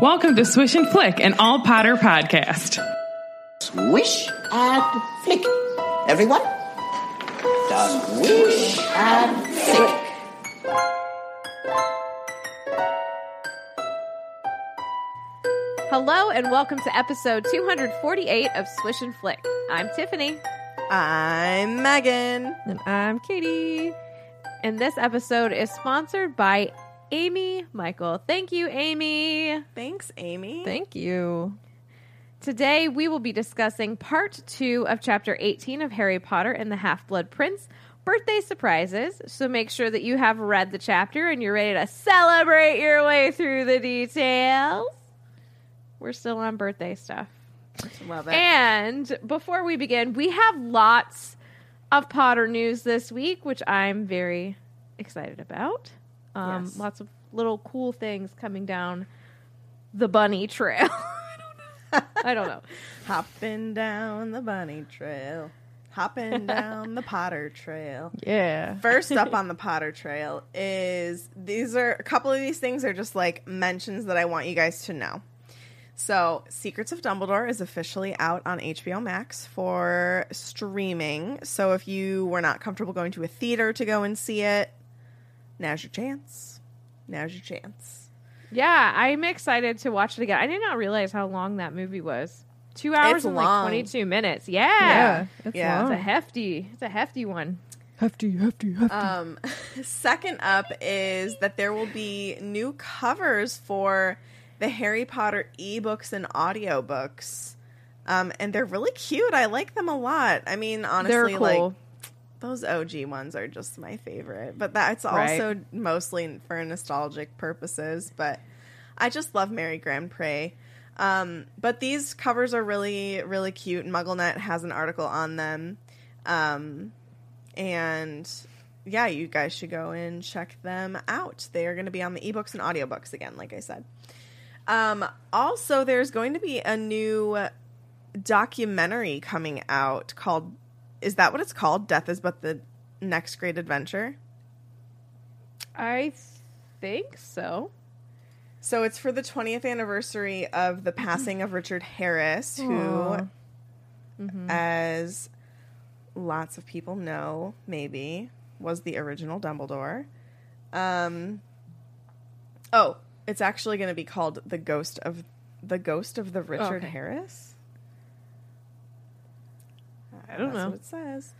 Welcome to Swish and Flick, an all Potter podcast. Swish and flick. Everyone? Swish and flick. Hello and welcome to episode 248 of Swish and Flick. I'm Tiffany. I'm Megan. And I'm Katie. And this episode is sponsored by Amy Michael. Thank you, Amy. Thanks, Amy. Thank you. Today we will be discussing part two of chapter 18 of Harry Potter and the Half Blood Prince birthday surprises. So make sure that you have read the chapter and you're ready to celebrate your way through the details. We're still on birthday stuff. Love it. And before we begin, we have lots of Potter news this week, which I'm very excited about. Um, Yes. Lots of little cool things coming down the bunny trail. I don't know. Hopping down the bunny trail. Hopping down the Potter trail. Yeah. First up on the Potter trail is these are a couple of these things are just like mentions that I want you guys to know. So, Secrets of Dumbledore is officially out on HBO Max for streaming. So, if you were not comfortable going to a theater to go and see it, now's your chance. Now's your chance. Yeah, I'm excited to watch it again. I did not realize how long that movie was. Two hours It's and long. like 22 minutes. Yeah. Yeah. It's Yeah. It's a hefty, it's a hefty one. hefty, hefty, hefty. Um, second up is that there will be new covers for the Harry Potter ebooks and audiobooks. Um, and they're really cute. I like them a lot. I mean, honestly, They're cool. like those OG ones are just my favorite. But that's Right. also mostly for nostalgic purposes. But I just love Mary Grand. Um, but these covers are really, really cute. MuggleNet has an article on them. Um, and yeah, you guys should go and check them out. They are going to be on the ebooks and audiobooks again, like I said. Um, also, there's going to be a new documentary coming out called Is that what it's called? Death is but the next great adventure. I think so. So it's for the 20th anniversary of the passing of Richard Harris, who, as lots of people know, maybe was the original Dumbledore. Um, oh, it's actually going to be called the Ghost of the Ghost of the Richard Okay. Harris. I don't That's know. what it says.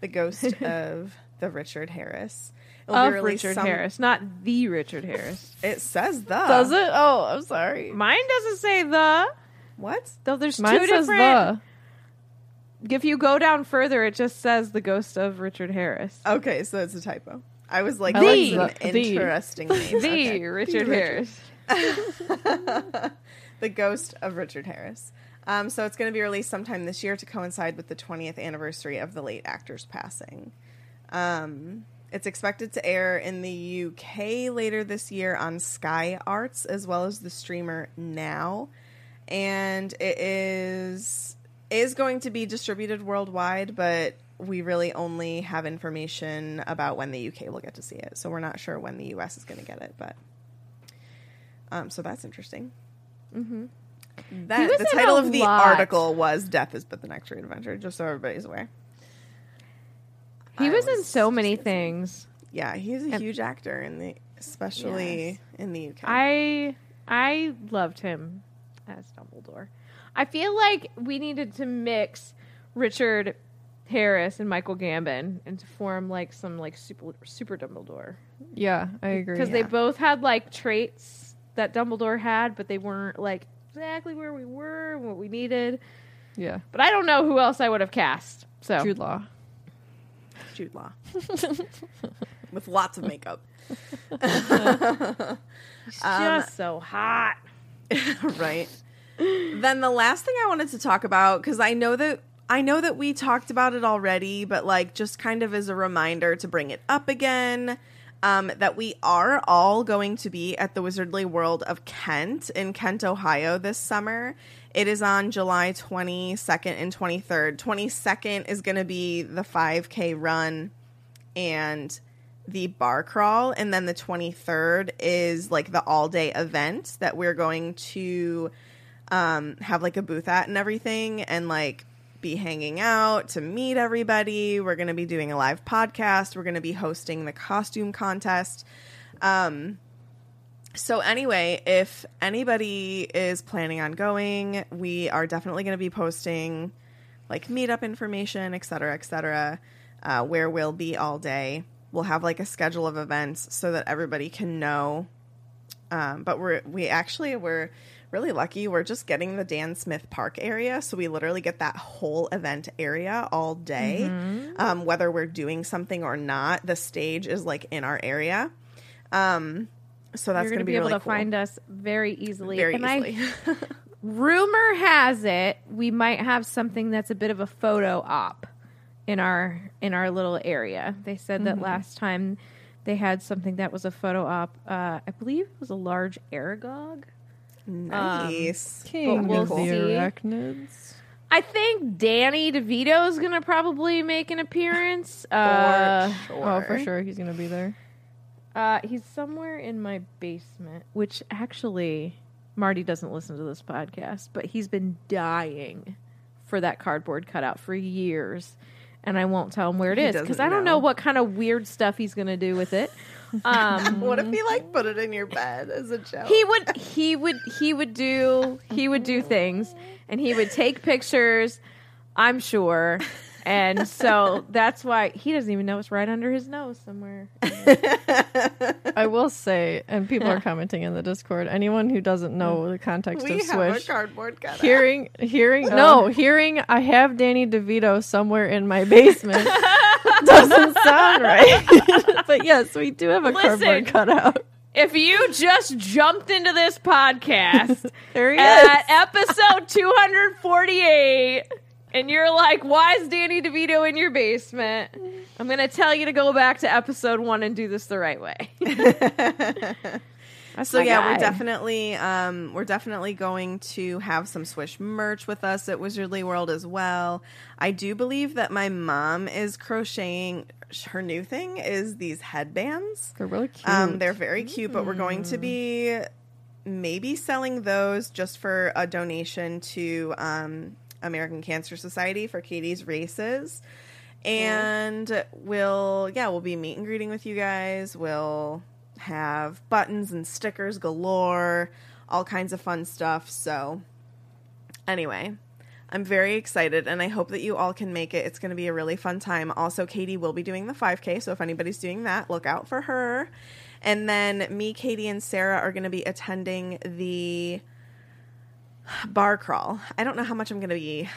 The Ghost of the Richard Harris. It'll Of Richard some- Harris, not the Richard Harris. It says the. Does it? Oh, I'm sorry. Mine doesn't say the. What? Though there's Mine two says different. the. If you go down further, it just says the ghost of Richard Harris. Okay, so it's a typo. I was like, I like that's the- an the. interesting name. The Okay. Richard The Harris. the ghost of Richard Harris. Um, so it's going to be released sometime this year to coincide with the 20th anniversary of the late actor's passing. Um, it's expected to air in the UK later this year on Sky Arts as well as the streamer Now, and it is is going to be distributed worldwide, but we really only have information about when the UK will get to see it. So we're not sure when the US is going to get it, but um, so that's interesting. Mm-hmm. That, the title a of the lot. article was "Death Is But the Next Great Adventure," just so everybody's aware. He I was, in so many gonna things. Yeah, he's a And- huge actor in the, especially in the UK. I I loved him as Dumbledore. I feel like we needed to mix Richard Harris and Michael Gambon and to form like some like super super Dumbledore Yeah, I agree. because they both had like traits that Dumbledore had, but they weren't like exactly where we were and what we needed. yeah. But I don't know who else I would have cast. So Jude Law. Jude Law. with lots of makeup. Um, just so hot. right. Then the last thing I wanted to talk about cuz I know that I know that we talked about it already, but like just kind of as a reminder to bring it up again. Um, that we are all going to be at the Wizardly World of Kent in Kent, Ohio this summer. It is on July 22nd and 23rd. 22nd is going to be the 5K run and the bar crawl. And then the 23rd is like the all day event that we're going to um, have like a booth at and everything and like be hanging out to meet everybody. We're going to be doing a live podcast. We're going to be hosting the costume contest. Um, so anyway, if anybody is planning on going, we are definitely going to be posting like meetup information, et cetera, et cetera, uh, where we'll be all day. We'll have like a schedule of events so that everybody can know. Um, but we're we actually we're really lucky. We're just getting the Dan Smith Park area, so we literally get that whole event area all day. Um, whether we're doing something or not, the stage is like in our area. Um, so that's going to be, be, able really to cool. find us very easily. very and I- easily. rumor has it we might have something that's a bit of a photo op in our in our little area. They said Mm-hmm. that last time they had something that was a photo op. Uh, I believe it was a large Aragog. Nice. King we'll of the see. arachnids. I think Danny DeVito is going to probably make an appearance. Uh, Oh, for sure, he's gonna be there. uh, he's somewhere in my basement, which actually Marty doesn't listen to this podcast, but he's been dying for that cardboard cutout for years. And I won't tell him where it He is because I don't know. know. what kind of weird stuff he's going to do with it. Um, What if he like put it in your bed as a joke? he would he would he would do he would do things and he would take pictures i'm sure and so that's why he doesn't even know it's right under his nose somewhere I will say, and people are commenting in the Discord. Anyone who doesn't know the context we of have a Swish, cardboard cutout. hearing, hearing, oh. no, hearing, I have Danny DeVito somewhere in my basement doesn't sound right. but yes, we do have a Listen. cardboard cutout. if you just jumped into this podcast There he at is. episode 248 and you're like why is danny devito in your basement i'm going to tell you to go back to episode one and do this the right way So yeah, guy. we're definitely um, we're definitely going to have some Swish merch with us at Wizardly World as well. I do believe that my mom is crocheting. Her new thing is these headbands. They're really cute. Um, they're very cute, but we're going to be maybe selling those just for a donation to um, American Cancer Society for Katie's races. And we'll, yeah, we'll be meet and greeting with you guys. We'll have buttons and stickers galore, all kinds of fun stuff. So, anyway, I'm very excited and I hope that you all can make it. It's going to be a really fun time. Also, Katie will be doing the 5K, so if anybody's doing that, look out for her. And then me, Katie, and Sarah are going to be attending the bar crawl. I don't know how much I'm going to be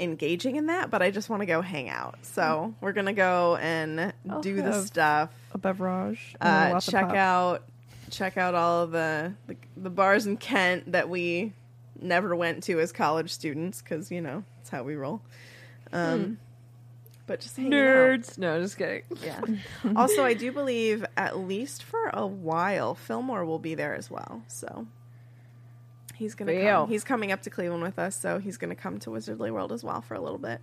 engaging in that, but I just want to go hang out. So, we're going to go and I'll do the stuff a beverage. uh, lots check out check out all of the, the the bars in Kent that we never went to as college students because you know that's how we roll. Um, But just hanging out. nerds no just kidding Yeah. also, I do believe at least for a while, Fillmore will be there as well. So he's gonna come. he's coming up to Cleveland with us, so he's gonna come to Wizardly World as well for a little bit.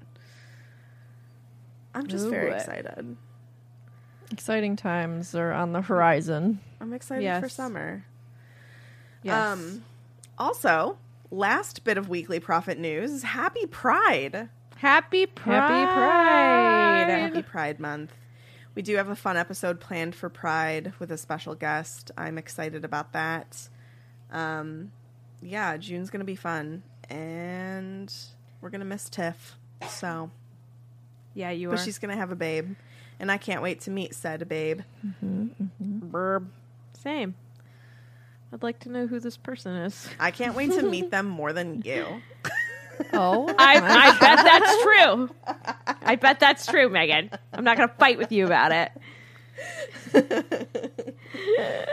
I'm just Ooh, very excited. Exciting times are on the horizon. I'm excited for summer. yes Um, also, last bit of weekly Prophet news Happy Pride. happy pride Happy Pride. Happy Pride Month. We do have a fun episode planned for Pride with a special guest. I'm excited about that. Um, yeah, June's going to be fun. And we're going to miss Tiff. So, yeah you are but she's going to have a babe. And I can't wait to meet said babe. Mm-hmm, mm-hmm. Burb. Same. I'd like to know who this person is. I can't wait to meet them more than you. Oh, I, I bet that's true. I bet that's true, Megan. I'm not going to fight with you about it.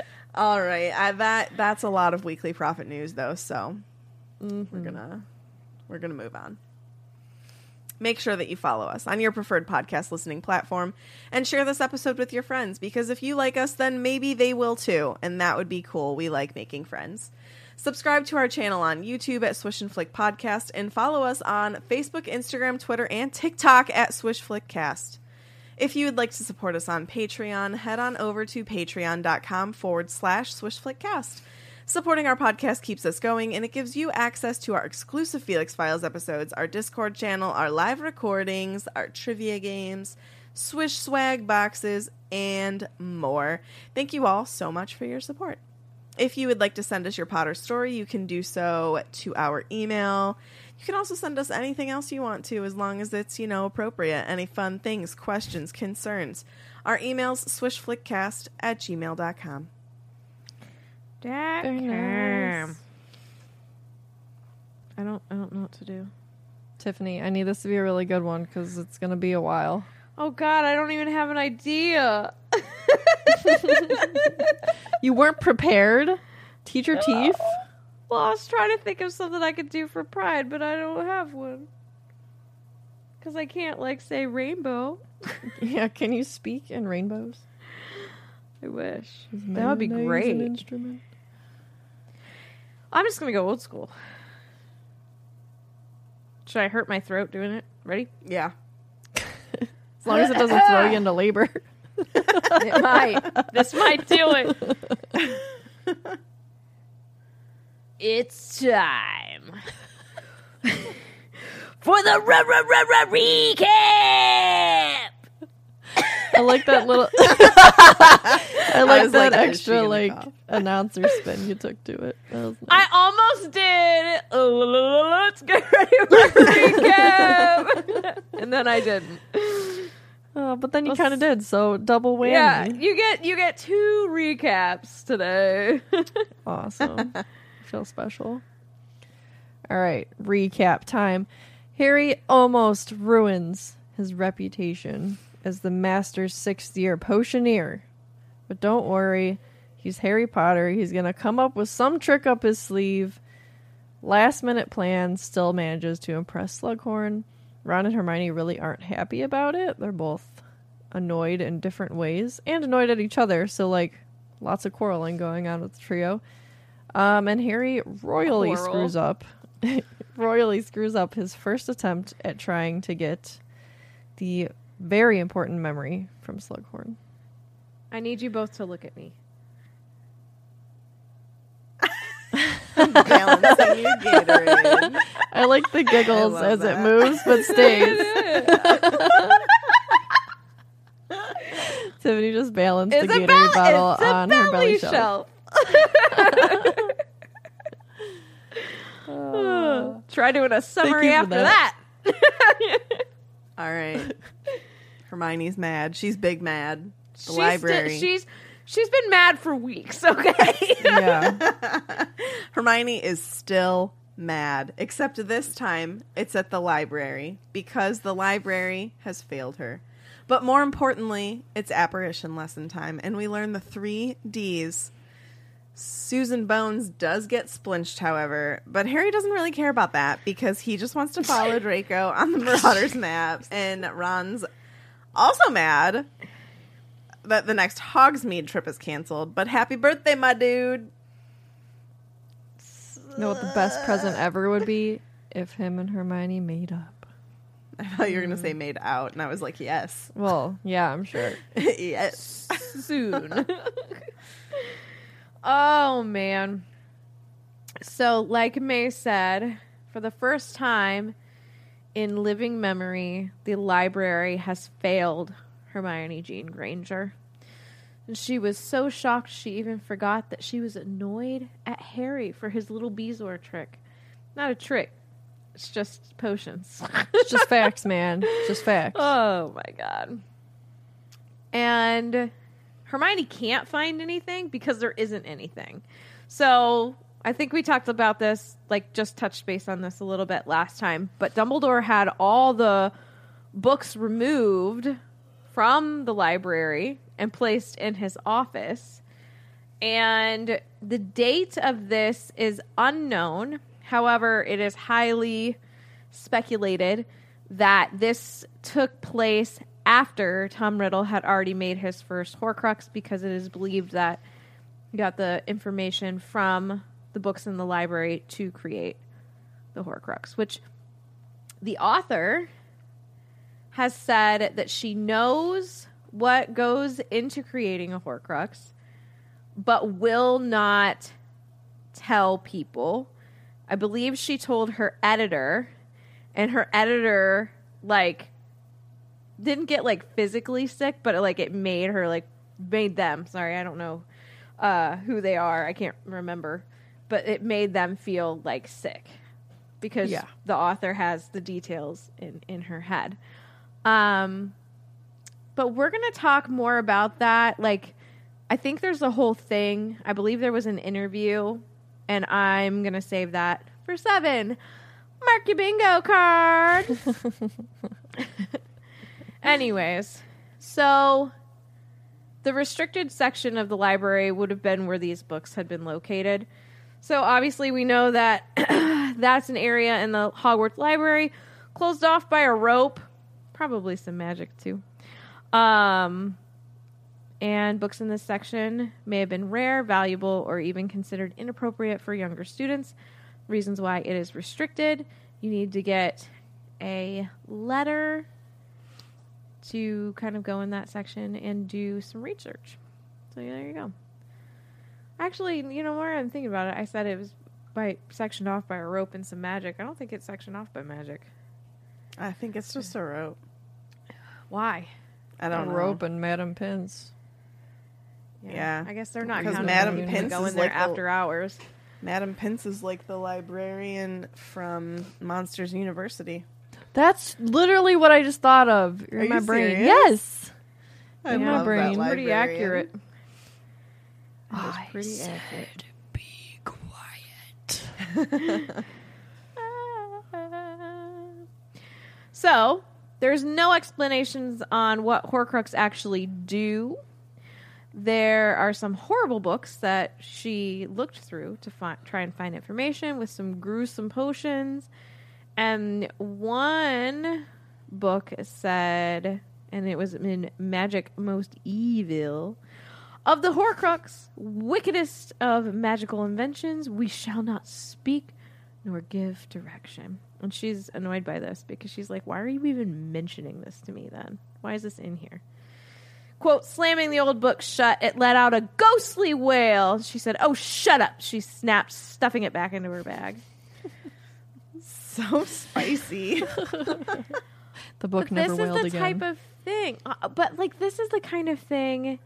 All right, I, that that's a lot of weekly Prophet news, though. So we're mm-hmm. gonna we're gonna move on. Make sure that you follow us on your preferred podcast listening platform and share this episode with your friends because if you like us, then maybe they will too, and that would be cool. We like making friends. Subscribe to our channel on YouTube at Swish and Flick Podcast and follow us on Facebook, Instagram, Twitter, and TikTok at Swish Flick Cast. If you would like to support us on Patreon, head on over to patreon.com forward slash swishflickcast. Supporting our podcast keeps us going and it gives you access to our exclusive Felix Files episodes, our Discord channel, our live recordings, our trivia games, Swish swag boxes, and more. Thank you all so much for your support. If you would like to send us your Potter story, you can do so to our email. You can also send us anything else you want to, as long as it's, you know, appropriate. Any fun things, questions, concerns. Our email's swishflickcast at gmail.com. Very nice. I don't. I don't know what to do. Tiffany, I need this to be a really good one because it's gonna be a while. Oh God, I don't even have an idea. You weren't prepared. Teacher uh, teeth. Well, I was trying to think of something I could do for Pride, but I don't have one. Because I can't, like, say rainbow. Yeah, can you speak in rainbows? I wish. That would be great. Instrument. I'm just going to go old school. Should I hurt my throat doing it? Ready? Yeah. As long as it doesn't throw you into labor. It might. this might do it. It's time for the r- r- r- r- recap. I like that little. I like was that like, extra like cough? announcer spin you took to it. Nice. I almost did. Uh, Let's get ready for recap. and then I didn't. Oh, but then you kind of did, so double whammy. Yeah, you get you get two recaps today. Awesome. Feel special. All right, recap time. Harry almost ruins his reputation as the master's sixth year potioneer. But don't worry, he's Harry Potter. He's going to come up with some trick up his sleeve. Last minute plan still manages to impress Slughorn. Ron and Hermione really aren't happy about it. They're both annoyed in different ways and annoyed at each other. So, like, lots of quarreling going on with the trio. Um, and Harry royally Quarrel. screws up. royally screws up his first attempt at trying to get the very important memory from Slughorn. I need you both to look at me. Balancing your Gatorade. I like the giggles love as it moves, but stays. Tiffany just balanced the It's a, Gatorade bel- bottle it's a on her belly belly shelf. Shelf. Try doing a summary after that. that. All right. Hermione's mad. She's big mad. The She's library. sti- she's she's been mad for weeks. Okay. Yeah. Hermione is still mad, except this time it's at the library because the library has failed her. But more importantly, it's apparition lesson time, and we learn the three D's. Susan Bones does get splinched, however, but Harry doesn't really care about that because he just wants to follow Draco on the Marauders maps, and Ron's also mad that the next Hogsmeade trip is canceled. But happy birthday, my dude! You know what the best present ever would be? If him and Hermione made up. I thought you were going to say made out, and I was like, yes. Well, yeah, I'm sure. yes. soon. Oh man. So, like May said, for the first time in living memory, the library has failed Hermione Jean Granger. And she was so shocked she even forgot that she was annoyed at Harry for his little Bezoar trick. Not a trick. It's just potions. It's just facts, man. Just facts. Oh my god. And Hermione can't find anything because there isn't anything. So I think we talked about this, like just touched base on this a little bit last time. But Dumbledore had all the books removed from the library and placed in his office. And the date of this is unknown. However, it is highly speculated that this took place after Tom Riddle had already made his first Horcrux because it is believed that he got the information from the books in the library to create the Horcrux, which the author has said that she knows what goes into creating a Horcrux, but will not tell people. I believe she told her editor, and her editor, like, didn't get like physically sick, but like it made her like made them. Sorry, I don't know uh, who they are. I can't remember, but it made them feel like sick because Yeah. the author has the details in in her head. Um, but we're gonna talk more about that. Like, I think there's a whole thing. I believe there was an interview, and I'm gonna save that for seven. Mark your bingo card. Anyways, so the restricted section of the library would have been where these books had been located. So obviously, we know that that's an area in the Hogwarts library closed off by a rope, probably some magic too. Um, and books in this section may have been rare, valuable, or even considered inappropriate for younger students. Reasons why it is restricted you need to get a letter to kind of go in that section and do some research. So yeah, there you go. Actually, you know, more I'm thinking about it, I said it was by sectioned off by a rope and some magic. I don't think it's sectioned off by magic. I think it's just a rope. Why? I don't a know. rope and Madam Pince. Yeah. I guess they're not Because counting Madam when you Pince go is in there like the- after hours. Madam Pince is like the librarian from Monsters University. That's literally what I just thought of in Are my brain. serious? Yes. I In my brain. Pretty accurate. I pretty said, accurate. be quiet. So, there's no explanations on what Horcrux actually do. There are some horrible books that she looked through to fi- try and find information with some gruesome potions. And one book said, and it was in Magic Most Evil, of the Horcrux, wickedest of magical inventions, we shall not speak nor give direction. And she's annoyed by this because she's like, Why are you even mentioning this to me then? Why is this in here? Quote, slamming the old book shut, it let out a ghostly wail. She said, Oh, shut up. She snapped, stuffing it back into her bag. So spicy. The book But never this wailed is the again. type of thing. Uh, but like this is the kind of thing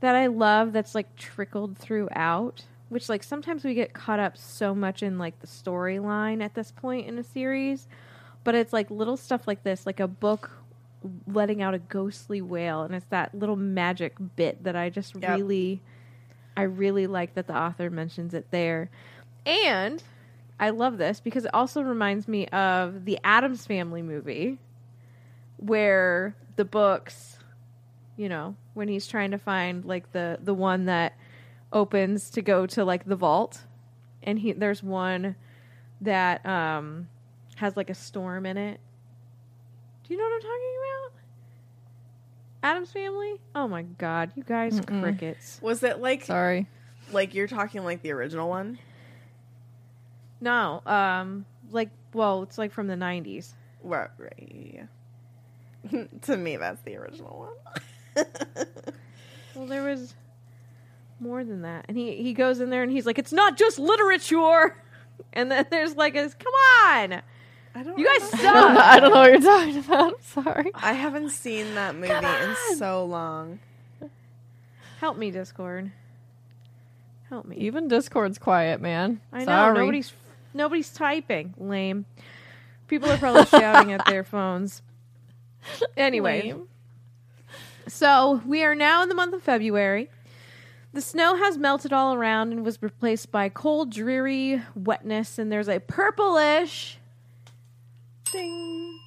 that I love that's like trickled throughout. Which like sometimes we get caught up so much in like the storyline at this point in a series, but it's like little stuff like this, like a book letting out a ghostly wail, and it's that little magic bit that I just Yep. really, I really like that the author mentions it there, and I love this because it also reminds me of the Addams Family movie where the books, you know, when he's trying to find like the the one that opens to go to like the vault, and he there's one that um has like a storm in it. Do you know what I'm talking about? Addams Family? Oh my god, you guys crickets. Was it like Sorry. like you're talking like the original one? No, um like well, it's like from the 90s. Right, right. yeah. to me, that's the original one. Well, there was more than that. And he, he goes in there and he's like, it's not just literature. And then there's like a, come on. I don't. You guys remember. suck. I don't know what you're talking about. I'm sorry. I haven't seen that movie in so long. Help me, Discord. Help me. Even Discord's quiet, man. I know Sorry. nobody's nobody's typing. Lame. People are probably shouting at their phones. Anyway, Lame. so we are now in the month of February. The snow has melted all around and was replaced by cold, dreary wetness, and there's a purplish Ding.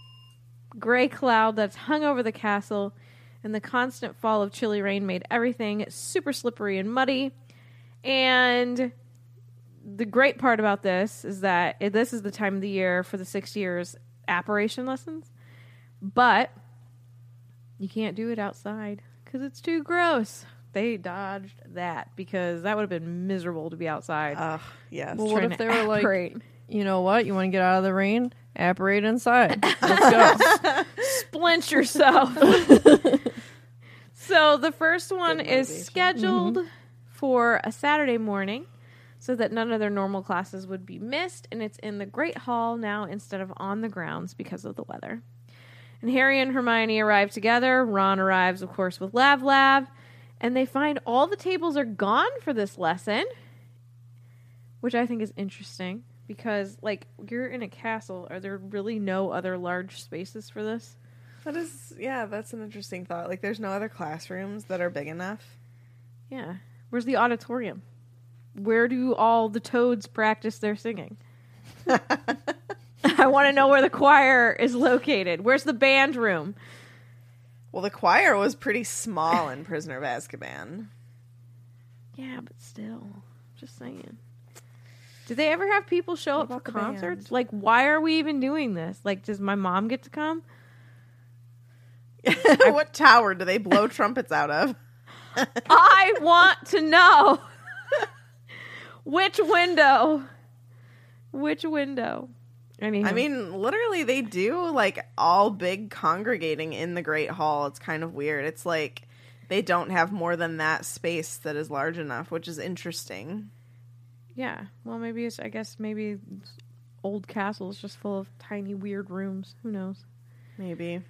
gray cloud that's hung over the castle and the constant fall of chilly rain made everything super slippery and muddy. And the great part about this is that it- this is the time of the year for the six years apparition lessons, but you can't do it outside because it's too gross. They dodged that because that would have been miserable to be outside. Ugh, yes. Well, what if they were like, you know what? You want to get out of the rain? Apparate inside. Let's go. splinch yourself. so the first one Good is motivation. scheduled mm-hmm. for a Saturday morning so that none of their normal classes would be missed and it's in the Great Hall now instead of on the grounds because of the weather. And Harry and Hermione arrive together. Ron arrives of course with Lav Lav and they find all the tables are gone for this lesson, which I think is interesting because like you're in a castle are there really no other large spaces for this? That is, yeah, that's an interesting thought. Like, there's no other classrooms that are big enough. Yeah. Where's the auditorium? Where do all the toads practice their singing? I want to know where the choir is located. Where's the band room? Well, the choir was pretty small in Prisoner of Azkaban. Yeah, but still, just saying. Do they ever have people show up for concerts? band? Like, why are we even doing this? Like, does my mom get to come? what tower do they blow trumpets out of? I want to know which window. Which window? Anyhow. I mean, literally, they do like all big congregating in the Great Hall. It's kind of weird. It's like they don't have more than that space that is large enough, which is interesting. Yeah. Well, maybe it's. I guess maybe old castles just full of tiny weird rooms. Who knows? Maybe.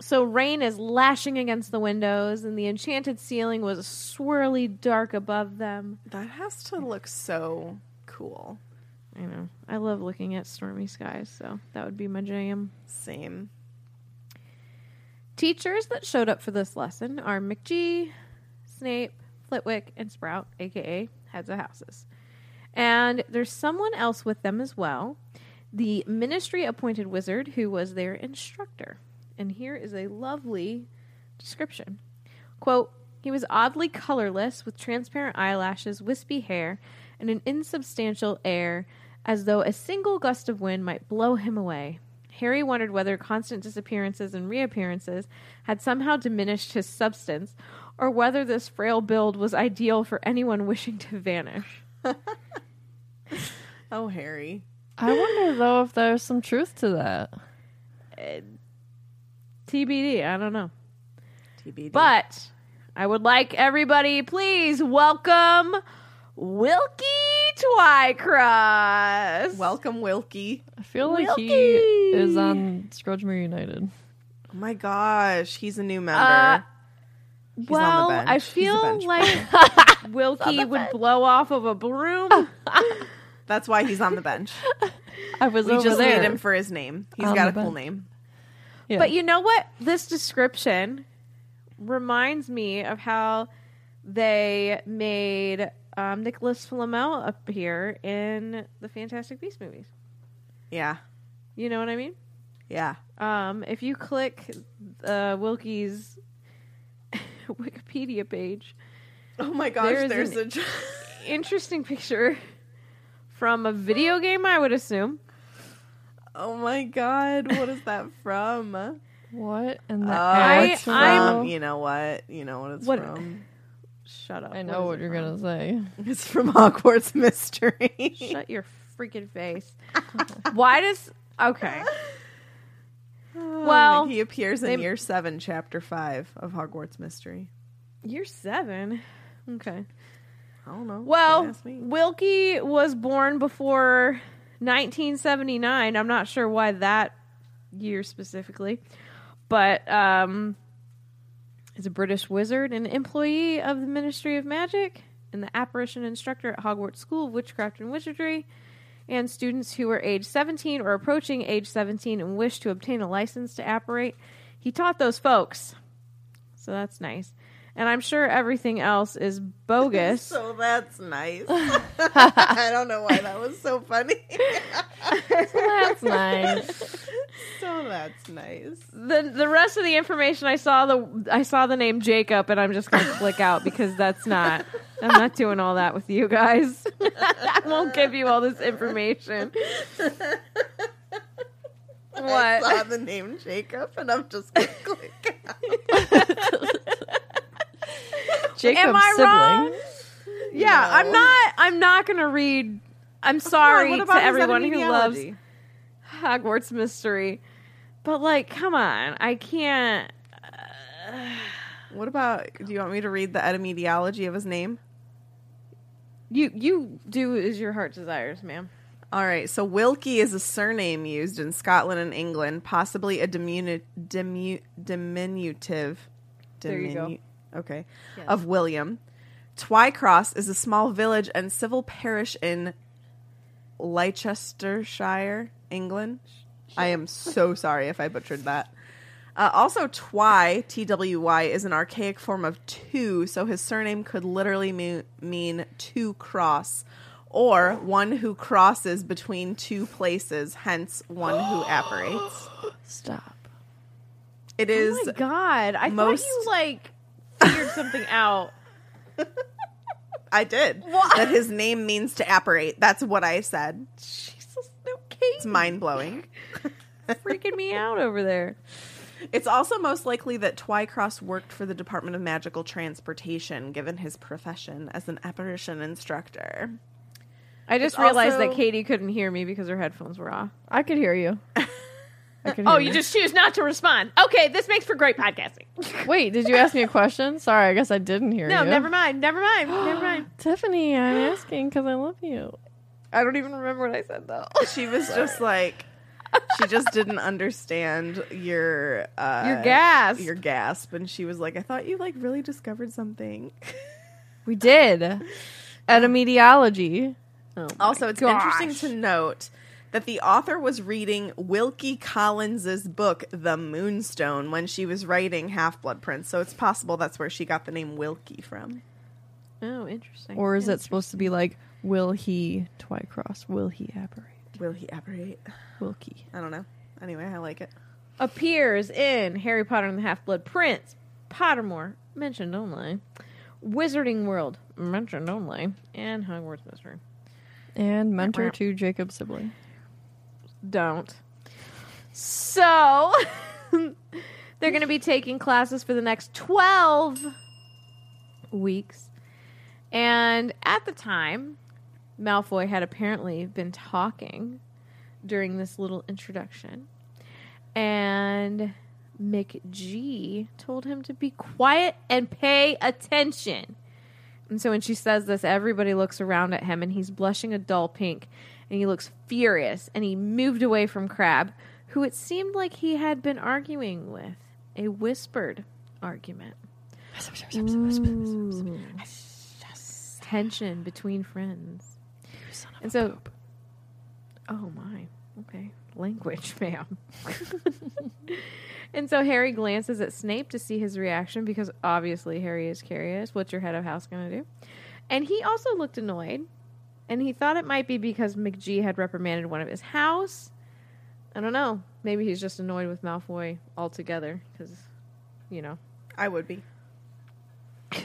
So rain is lashing against the windows, and the enchanted ceiling was swirly dark above them. That has to look so cool. I know. I love looking at stormy skies, so that would be my jam. Same. Teachers that showed up for this lesson are McGee, Snape, Flitwick, and Sprout, aka heads of houses. And there's someone else with them as well, the ministry appointed wizard who was their instructor. And here is a lovely description. Quote, he was oddly colorless with transparent eyelashes, wispy hair, and an insubstantial air as though a single gust of wind might blow him away. Harry wondered whether constant disappearances and reappearances had somehow diminished his substance, or whether this frail build was ideal for anyone wishing to vanish. Oh, Harry. I wonder though if there's some truth to that. Uh, TBD, I don't know. TBD. But I would like everybody, please welcome Wilkie Twycross. welcome, Wilkie. I feel like he Wilkie! is on Scrooge United. Oh my gosh, he's a new member. Uh, He's well. I feel like Wilkie would blow off of a broom. That's why he's on the bench. I was We over just there. need him for his name. He's On got a the cool name. Yeah. But you know what? This description reminds me of how they made um, Nicholas Flamel appear in the Fantastic Beasts movies. Yeah. You know what I mean? Yeah. Um, if you click uh, Wilkie's Wikipedia page, Oh my gosh, There's there's an- a interesting picture from a video game, I would assume. Oh my god, what is that from? what in the Oh, I- it's from I'm- you know what? You know what it's What- from. Shut up. I know what, it you're from? gonna say. It's from Hogwarts Mystery. Shut your freaking face. Why does okay? Oh, Well, he appears in they- year seven, chapter five of Hogwarts Mystery. You're seven. Okay. I don't know. Don't Well. Wilkie was born before 1979. I'm not sure why that year specifically, but um, is a British wizard and employee of the Ministry of Magic and the apparition instructor at Hogwarts School of Witchcraft and Wizardry. And students who were age 17 or approaching age 17 and wish to obtain a license to apparate, he taught those folks. So that's nice. And I'm sure everything else is bogus. So that's nice. I don't know why that was so funny. so That's nice. So that's nice. the the rest of the information I saw the I saw the name Jacob and I'm just gonna click out because that's not I'm not doing all that with you guys. I won't give you all this information. I saw the name Jacob, and I'm just gonna click. Jacob's Am I sibling. wrong? Yeah, I'm not I'm not gonna read I'm sorry to everyone who loves? Hogwarts mystery. But like, come on. I can't uh, What about? Do you want me to read the etymology of his name? you you do as your heart desires, ma'am. All right. So Wilkie is a surname used in Scotland and England, possibly a diminu- dimu- diminutive. There you go. Okay. Of William. Twycross is a small village and civil parish in Leicestershire, England. I am so sorry if I butchered that. Uh, also, Twy, T W Y, is an archaic form of two, so his surname could literally mean, mean two cross, or one who crosses between two places, hence one who apparates. Stop. It is. Oh my god. I most- thought you like figured something out. I did. What? That his name means to apparate. That's what I said. Jesus, no It's mind blowing. freaking me out over there. It's also most likely that Twycross worked for the Department of Magical Transportation, given his profession as an apparition instructor. I just It's realized also- that Katie couldn't hear me because her headphones were off. I could hear you. I could Oh, hear you just choose not to respond. Okay, this makes for great podcasting. Wait, did you ask me a question? Sorry, I guess I didn't hear No, you. No, never mind. Never mind. Never mind. Tiffany, I'm asking because I love you. I don't even remember what I said though. She was just like, she just didn't understand your uh, Your gasp. your gasp, and she was like, "I thought you like really discovered something." We did. Etymology. Also, it's gosh. interesting to note that the author was reading Wilkie Collins's book, The Moonstone, when she was writing Half Blood Prince. So it's possible that's where she got the name Wilkie from. Oh, interesting. Or is it supposed to be like, will he Twycross? Will he apparate? Will he apparate? Wilkie. I don't know. Anyway, I like it. appears in Harry Potter and the Half Blood Prince, Pottermore, mentioned only, Wizarding World, mentioned only, and Hogwarts Mystery. And mentor to Jacob sibling. Don't. So, they're going to be taking classes for the next 12 weeks. And at the time, Malfoy had apparently been talking during this little introduction. And McG told him to be quiet and pay attention. And so when she says this, everybody looks around at him and he's blushing a dull pink and he looks furious and he moved away from Crabbe, who it seemed like he had been arguing with. A whispered argument. Ooh. Tension between friends. And so, oh my, okay, language, ma'am. and so Harry glances at Snape to see his reaction because obviously Harry is curious. What's your head of house going to do? And he also looked annoyed, and he thought it might be because McGee had reprimanded one of his house. I don't know. Maybe he's just annoyed with Malfoy altogether because, you know, I would be.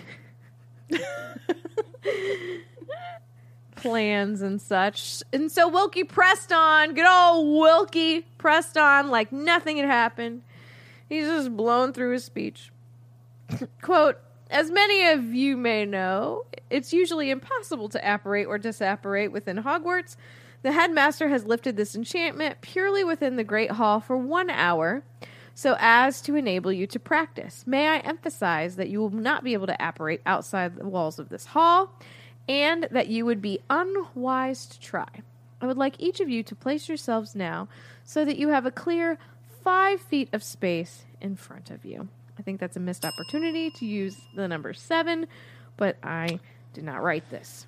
plans and such. And so Wilkie pressed on, good old Wilkie pressed on like nothing had happened. He's just blown through his speech. Quote, as many of you may know, it's usually impossible to apparate or disapparate within Hogwarts. The headmaster has lifted this enchantment purely within the Great Hall for one hour, so as to enable you to practice. May I emphasize that you will not be able to apparate outside the walls of this hall, and that you would be unwise to try. I would like each of you to place yourselves now so that you have a clear five feet of space in front of you. I think that's a missed opportunity to use the number seven, but I did not write this.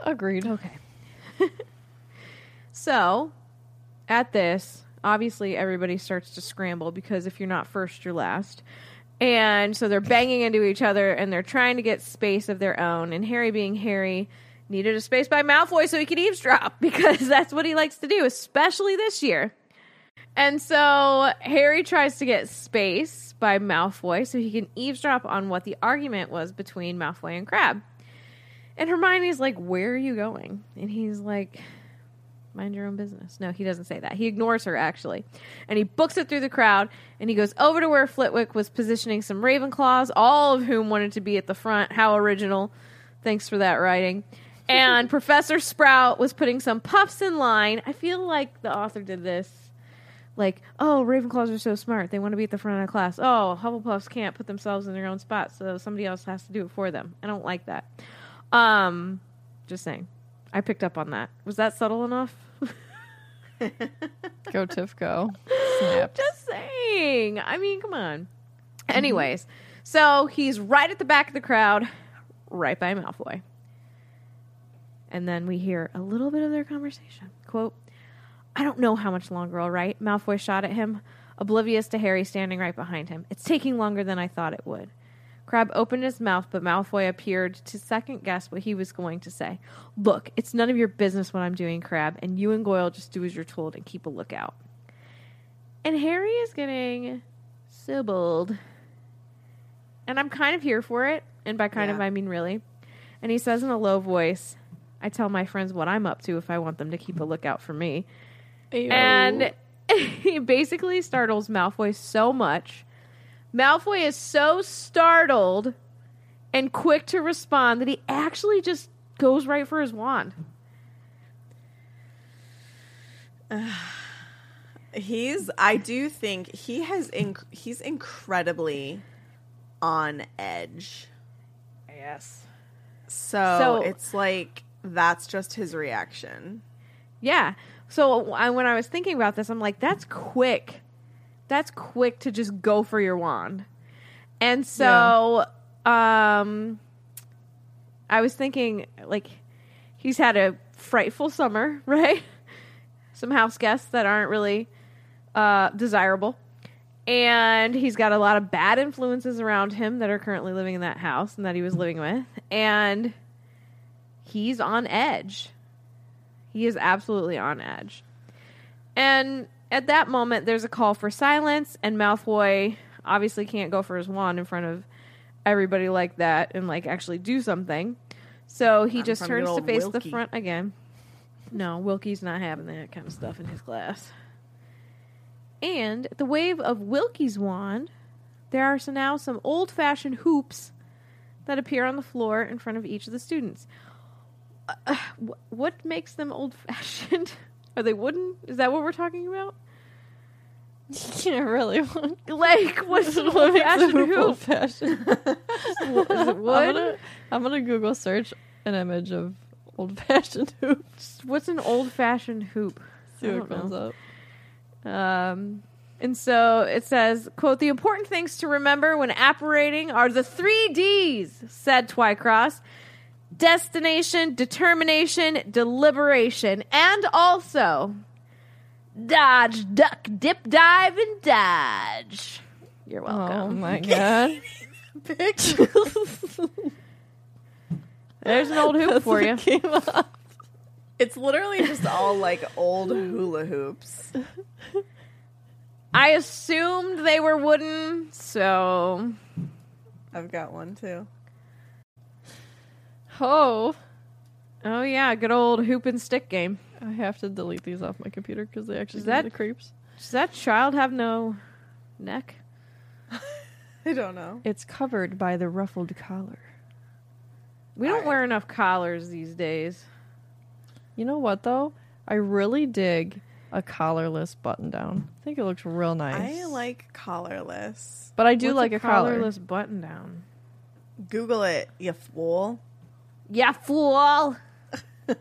Agreed. Okay. so, at this, obviously everybody starts to scramble because if you're not first, you're last. And so they're banging into each other and they're trying to get space of their own. And Harry, being Harry, needed a space by Malfoy so he could eavesdrop because that's what he likes to do, especially this year. And so Harry tries to get space by Malfoy so he can eavesdrop on what the argument was between Malfoy and Crabbe. And Hermione's like, Where are you going? And he's like, Mind your own business. No, he doesn't say that. He ignores her, actually. And he books it through the crowd and he goes over to where Flitwick was positioning some Ravenclaws, all of whom wanted to be at the front. How original. Thanks for that writing. And Professor Sprout was putting some puffs in line. I feel like the author did this like, oh, Ravenclaws are so smart. They want to be at the front of the class. Oh, Hufflepuffs can't put themselves in their own spot, so somebody else has to do it for them. I don't like that. Um, just saying. I picked up on that. Was that subtle enough? Go Tiff go. Snaps. just saying. I mean, come on. Anyways, so he's right at the back of the crowd, right by Malfoy. And then we hear a little bit of their conversation. Quote, I don't know how much longer I'll write. Malfoy shot at him, oblivious to Harry standing right behind him. It's taking longer than I thought it would. Crabbe opened his mouth, but Malfoy appeared to second guess what he was going to say. Look, it's none of your business what I'm doing, Crabbe, and you and Goyle just do as you're told and keep a lookout. And Harry is getting so bold. And I'm kind of here for it. And by kind of, I mean really. And he says in a low voice, I tell my friends what I'm up to if I want them to keep a lookout for me. And he basically startles Malfoy so much. Malfoy is so startled and quick to respond that he actually just goes right for his wand. He's. I do think he has. Inc- he's incredibly on edge. Yes. So, So- it's like that's just his reaction. Yeah. So I, when I was thinking about this, I'm like, that's quick. That's quick to just go for your wand. And so, um, I was thinking, like, he's had a frightful summer, right? Some house guests that aren't really uh, desirable. And he's got a lot of bad influences around him that are currently living in that house and that he was living with. And he's on edge. He is absolutely on edge. And at that moment, there's a call for silence, and Malfoy obviously can't go for his wand in front of everybody like that and like actually do something. So he in just turns to face the front again. No, Wilkie's not having that kind of stuff in his class. And at the wave of Wilkie's wand, there are so now some old fashioned hoops that appear on the floor in front of each of the students. Uh, what makes them old fashioned? Are they wooden? Is that what we're talking about? yeah, really. Like, what's an what old makes a fashioned hoop hoop? old fashioned? Is it I'm wood? gonna, I'm gonna Google search an image of old fashioned hoops. What's an old fashioned hoop? See what comes know. up. Um, and so it says, quote, the important things to remember when apparating are the three D's, said Twycross. Destination, determination, deliberation, and also dodge, duck, dip, dive, and dodge. You're welcome. Oh welcome. my god. Pictures. There's an old hoop for you. Came up. It's literally just all like old hula hoops. I assumed they were wooden, so I've got one too. Oh, oh yeah, good old hoop and stick game. I have to delete these off my computer because they actually Is give me that- the creeps. Does that child have no neck? I don't know. It's covered by the ruffled collar. We don't Alright. wear enough collars these days. You know what though? I really dig a collarless button down. I think it looks real nice. I like collarless. but I do What's like a, collar. collarless button down. Google it, you fool. Yeah, fool.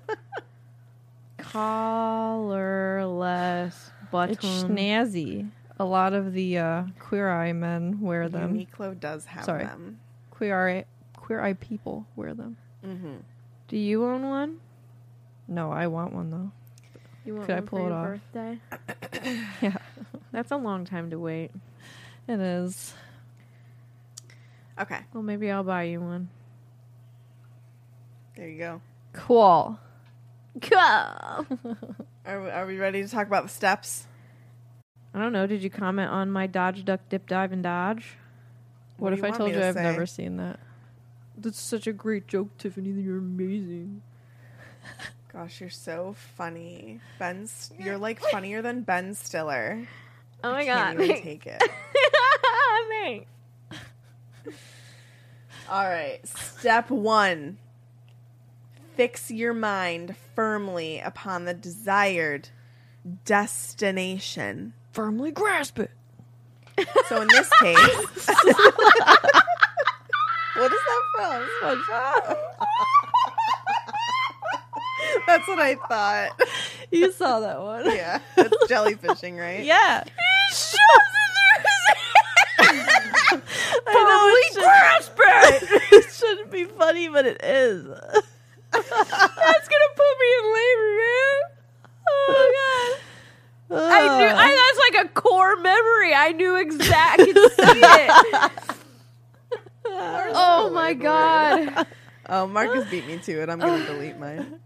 collarless button. It's snazzy. A lot of the uh, queer eye men wear them. Uniqlo does have Sorry. them. Queer eye, queer eye people wear them. Mm-hmm. Do you own one? No, I want one though. You want Could I pull for it your off? birthday? Yeah, That's a long time to wait. it is. Okay, Well, maybe I'll buy you one. There you go. Cool. Cool. Are we, are we ready to talk about the steps? I don't know. Did you comment on my dodge, duck, dip, dive, and dodge? What, do if I told me you to I've say? never seen that? That's such a great joke, Tiffany. You're amazing. Gosh, you're so funny. Ben's you're like funnier than Ben Stiller. Oh my Can't god! even take it. Thanks. All right. Step one fix your mind firmly upon the desired destination. Firmly grasp it. So in this case, what is that from? SpongeBob? That's what I thought. You saw that one. Yeah, it's jellyfishing, right? Yeah. Firmly grasp it. it shouldn't be funny, but it is. That's gonna put me in labor, man. Oh god! I knew. I, that's like a core memory. I knew exact. I could see it. oh my god! Oh, Marcus beat me to it. I'm to delete mine.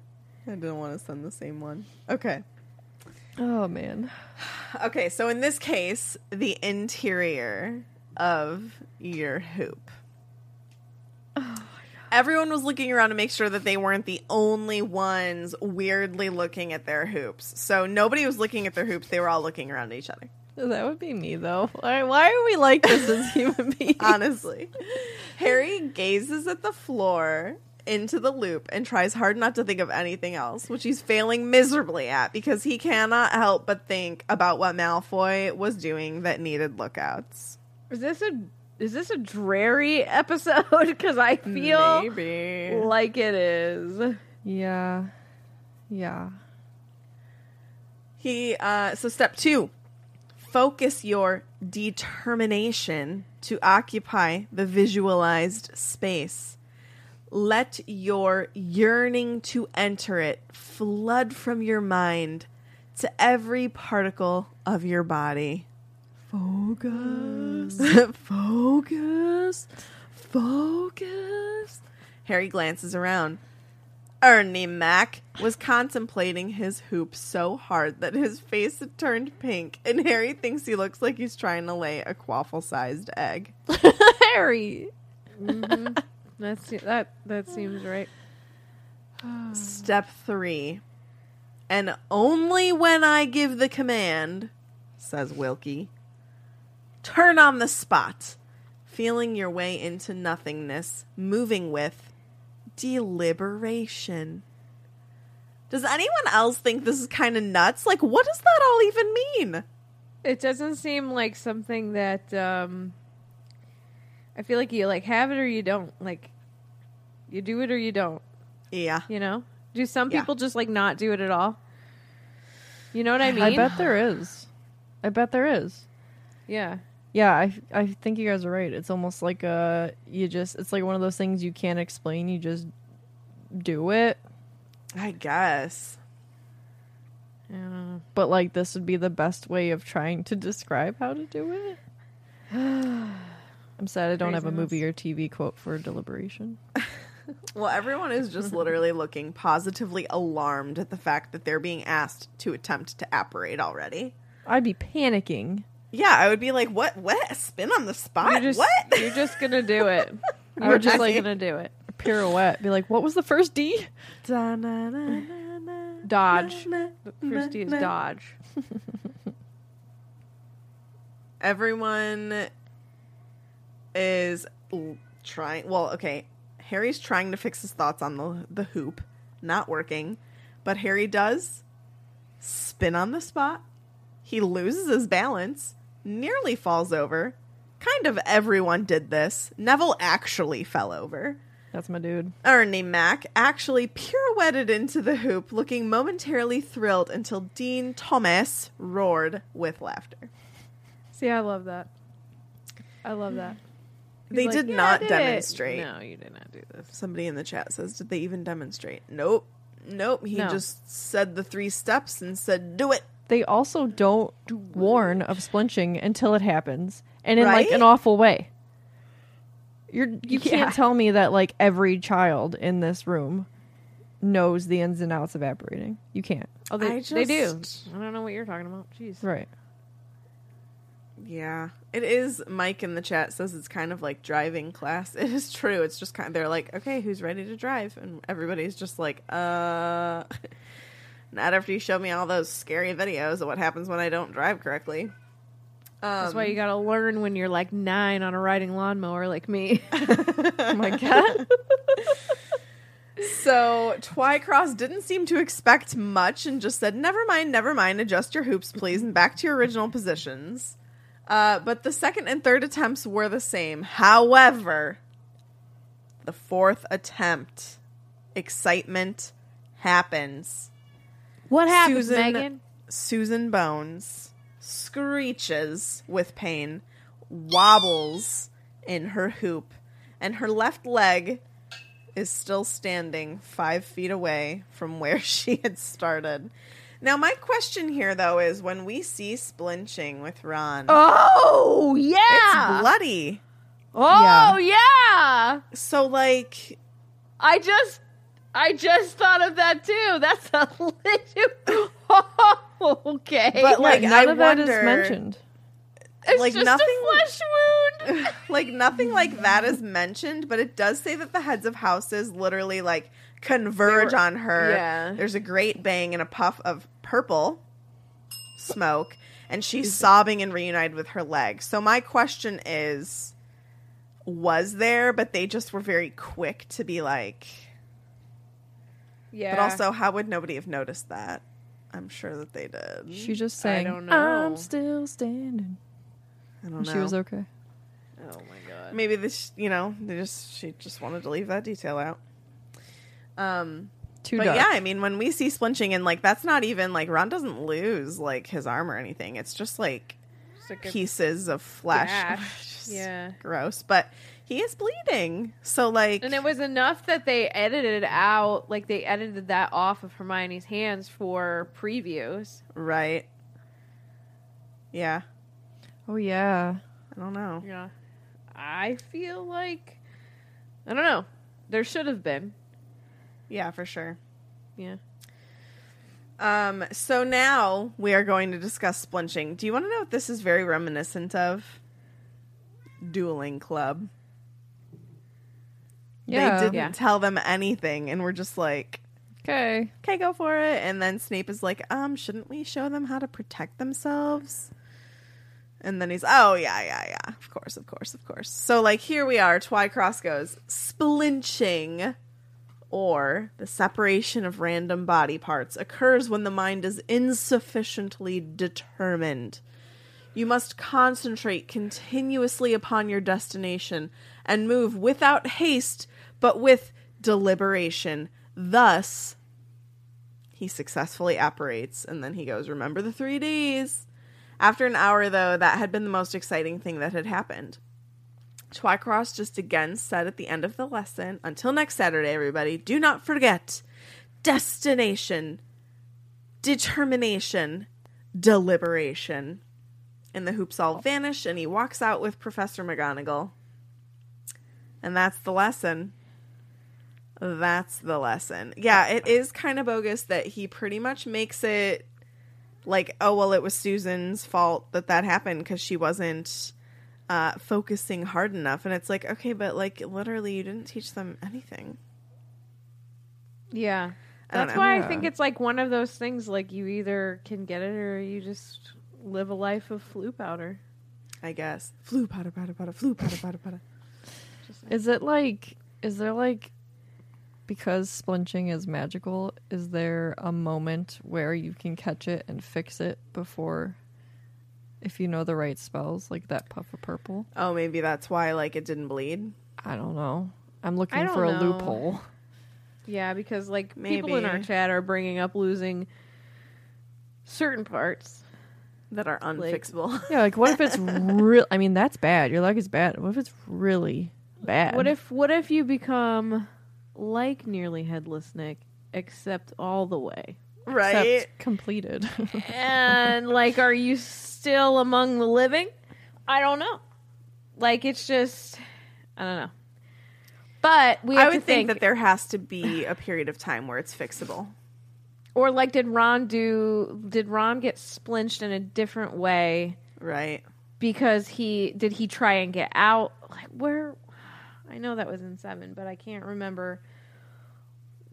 I didn't want to send the same one. Okay. oh man. Okay, so in this case, the interior of your hoop. Everyone was looking around to make sure that they weren't the only ones weirdly looking at their hoops. So nobody was looking at their hoops, they were all looking around at each other. That would be me though. Why, why are we like this as human beings? Honestly. Harry gazes at the floor into the loop and tries hard not to think of anything else, which he's failing miserably at because he cannot help but think about what Malfoy was doing that needed lookouts. Is this a is this a dreary episode? Because I feel Maybe. like it is. Yeah. Yeah. He uh so step 2. Focus your determination to occupy the visualized space. Let your yearning to enter it flood from your mind to every particle of your body. Focus. Focus. Focus. Harry glances around. Ernie Mac was contemplating his hoop so hard that his face had turned pink, and Harry thinks he looks like he's trying to lay a quaffle sized egg. Harry. Mm-hmm. That's that that seems right. Step three. And only when I give the command, says Wilkie, turn on the spot, feeling your way into nothingness, moving with deliberation. Does anyone else think this is kind of nuts? Like, what does that all even mean? It doesn't seem like something that um I feel like you like have it or you don't. Like you do it or you don't, Yeah. you know? Do some Yeah. people just like not do it at all? You know what I mean? I bet there is. I bet there is. Yeah. Yeah, I I think you guys are right. It's almost like uh you just it's like one of those things you can't explain, you just do it. I guess. Yeah. But like this would be the best way of trying to describe how to do it. I'm sad I don't have a movie or TV quote for deliberation. Well, everyone is just literally looking positively alarmed at the fact that they're being asked to attempt to apparate already. I'd be panicking. Yeah, I would be like, "What? What? Spin on the spot? You're just what? you're just gonna do it. You're would just like gonna do it. pirouette. Be like, what was the first D? Dodge. The first D is dodge. Everyone is trying. Well, okay. Harry's trying to fix his thoughts on the the hoop, not working. But Harry does spin on the spot. He loses his balance, nearly falls over. Kind of everyone did this. Neville actually fell over. That's my dude. Ernie Mac actually pirouetted into the hoop, looking momentarily thrilled until Dean Thomas roared with laughter. See, I love that. I love that. He's They like, did "Yeah, not did it." demonstrate. No, you did not do this. Somebody in the chat says, Did they even demonstrate? Nope. Nope. He No. just said the three steps and said, Do it. They also don't warn of splinching until it happens, and in like an awful way. You're you Yeah. can't tell me that like every child in this room knows the ins and outs of apparating. You can't. Oh, they, I they do. I don't know what you're talking about. Jeez. Right. Yeah, it is. Mike in the chat says it's kind of like driving class. It is true. It's just kind of, they're like, okay, who's ready to drive? And everybody's just like, uh, not after you show me all those scary videos of what happens when I don't drive correctly. That's why you gotta learn when you're like nine on a riding lawnmower like me. oh my god. So Twycross didn't seem to expect much and just said, "Never mind, never mind. Adjust your hoops, please, and back to your original positions." Uh, but the second and third attempts were the same. However, the fourth attempt, excitement happens. What happens, Susan- Megan? Susan Bones screeches with pain, wobbles in her hoop, and her left leg is still standing five feet away from where she had started. Now, my question here, though, is when we see splinching with Ron, Oh yeah. it's yeah. bloody. oh yeah. So, like, I just I just thought of that too. That's a legit. okay. But, like, None I of that is mentioned. it's like just nothing- a flesh wound. like nothing like that is mentioned, but it does say that the heads of houses literally like converge were- on her. yeah. There's a great bang and a puff of purple smoke, and she's sobbing and reunited with her leg. So my question is was there, but they just were very quick to be like yeah. but also how would nobody have noticed that? I'm sure that they did. She just I sang, don't know. I'm still standing. I don't And know. She was okay. oh my god. maybe this you know they just she just wanted to leave that detail out um Too but dark. yeah i mean when we see splinching and like that's not even like ron doesn't lose like his arm or anything it's just like It's like pieces of flesh. Just Yeah. gross but he is bleeding so like And it was enough that they edited out, like they edited that off of Hermione's hands for previews. right yeah Oh yeah. i don't know Yeah. I feel like I don't know. There should have been. yeah for sure Yeah. um so now we are going to discuss splinching do you want to know what this is very reminiscent of dueling club Yeah. they didn't Yeah. tell them anything and we're just like Okay. okay go for it and then snape is like um shouldn't we show them how to protect themselves and then he's oh yeah yeah yeah of course of course of course so like here we are twycross goes splinching or the separation of random body parts occurs when the mind is insufficiently determined you must concentrate continuously upon your destination and move without haste, but with deliberation. Thus, he successfully apparates, and then he goes, Remember the three Ds. After an hour, though, that had been the most exciting thing that had happened. Twycross just again said at the end of the lesson, Until next Saturday, everybody, do not forget destination, determination, deliberation and the hoops all vanish and he walks out with professor mcgonagall and that's the lesson that's the lesson. Yeah it is kind of bogus that he pretty much makes it like oh well it was susan's fault that that happened because she wasn't uh, focusing hard enough. And it's like okay but like literally you didn't teach them anything. Yeah. I That's why I think it's like one of those things like you either can get it or you just live a life of floo powder. i guess. Floo powder powder powder floo powder powder powder. Is it like is there like because splinching is magical, is there a moment where you can catch it and fix it before if you know the right spells, like that puff of purple? oh maybe that's why like it didn't bleed I don't know. I'm looking for a know. loophole. Yeah, because like people in our chat are bringing up losing certain parts. that are unfixable Yeah, like what if it's real? I mean, that's bad. Your leg is bad. What if it's really bad? What if what if you become like nearly headless Nick, except all the way? right Except completed? and like are you still among the living? I don't know. Like it's just I don't know. But we have I to would think, think, that there has to be a period of time where it's fixable. or like did Ron do did Ron get splinched in a different way Right. because he did he try and get out? Like where? I know that was in seven, but I can't remember.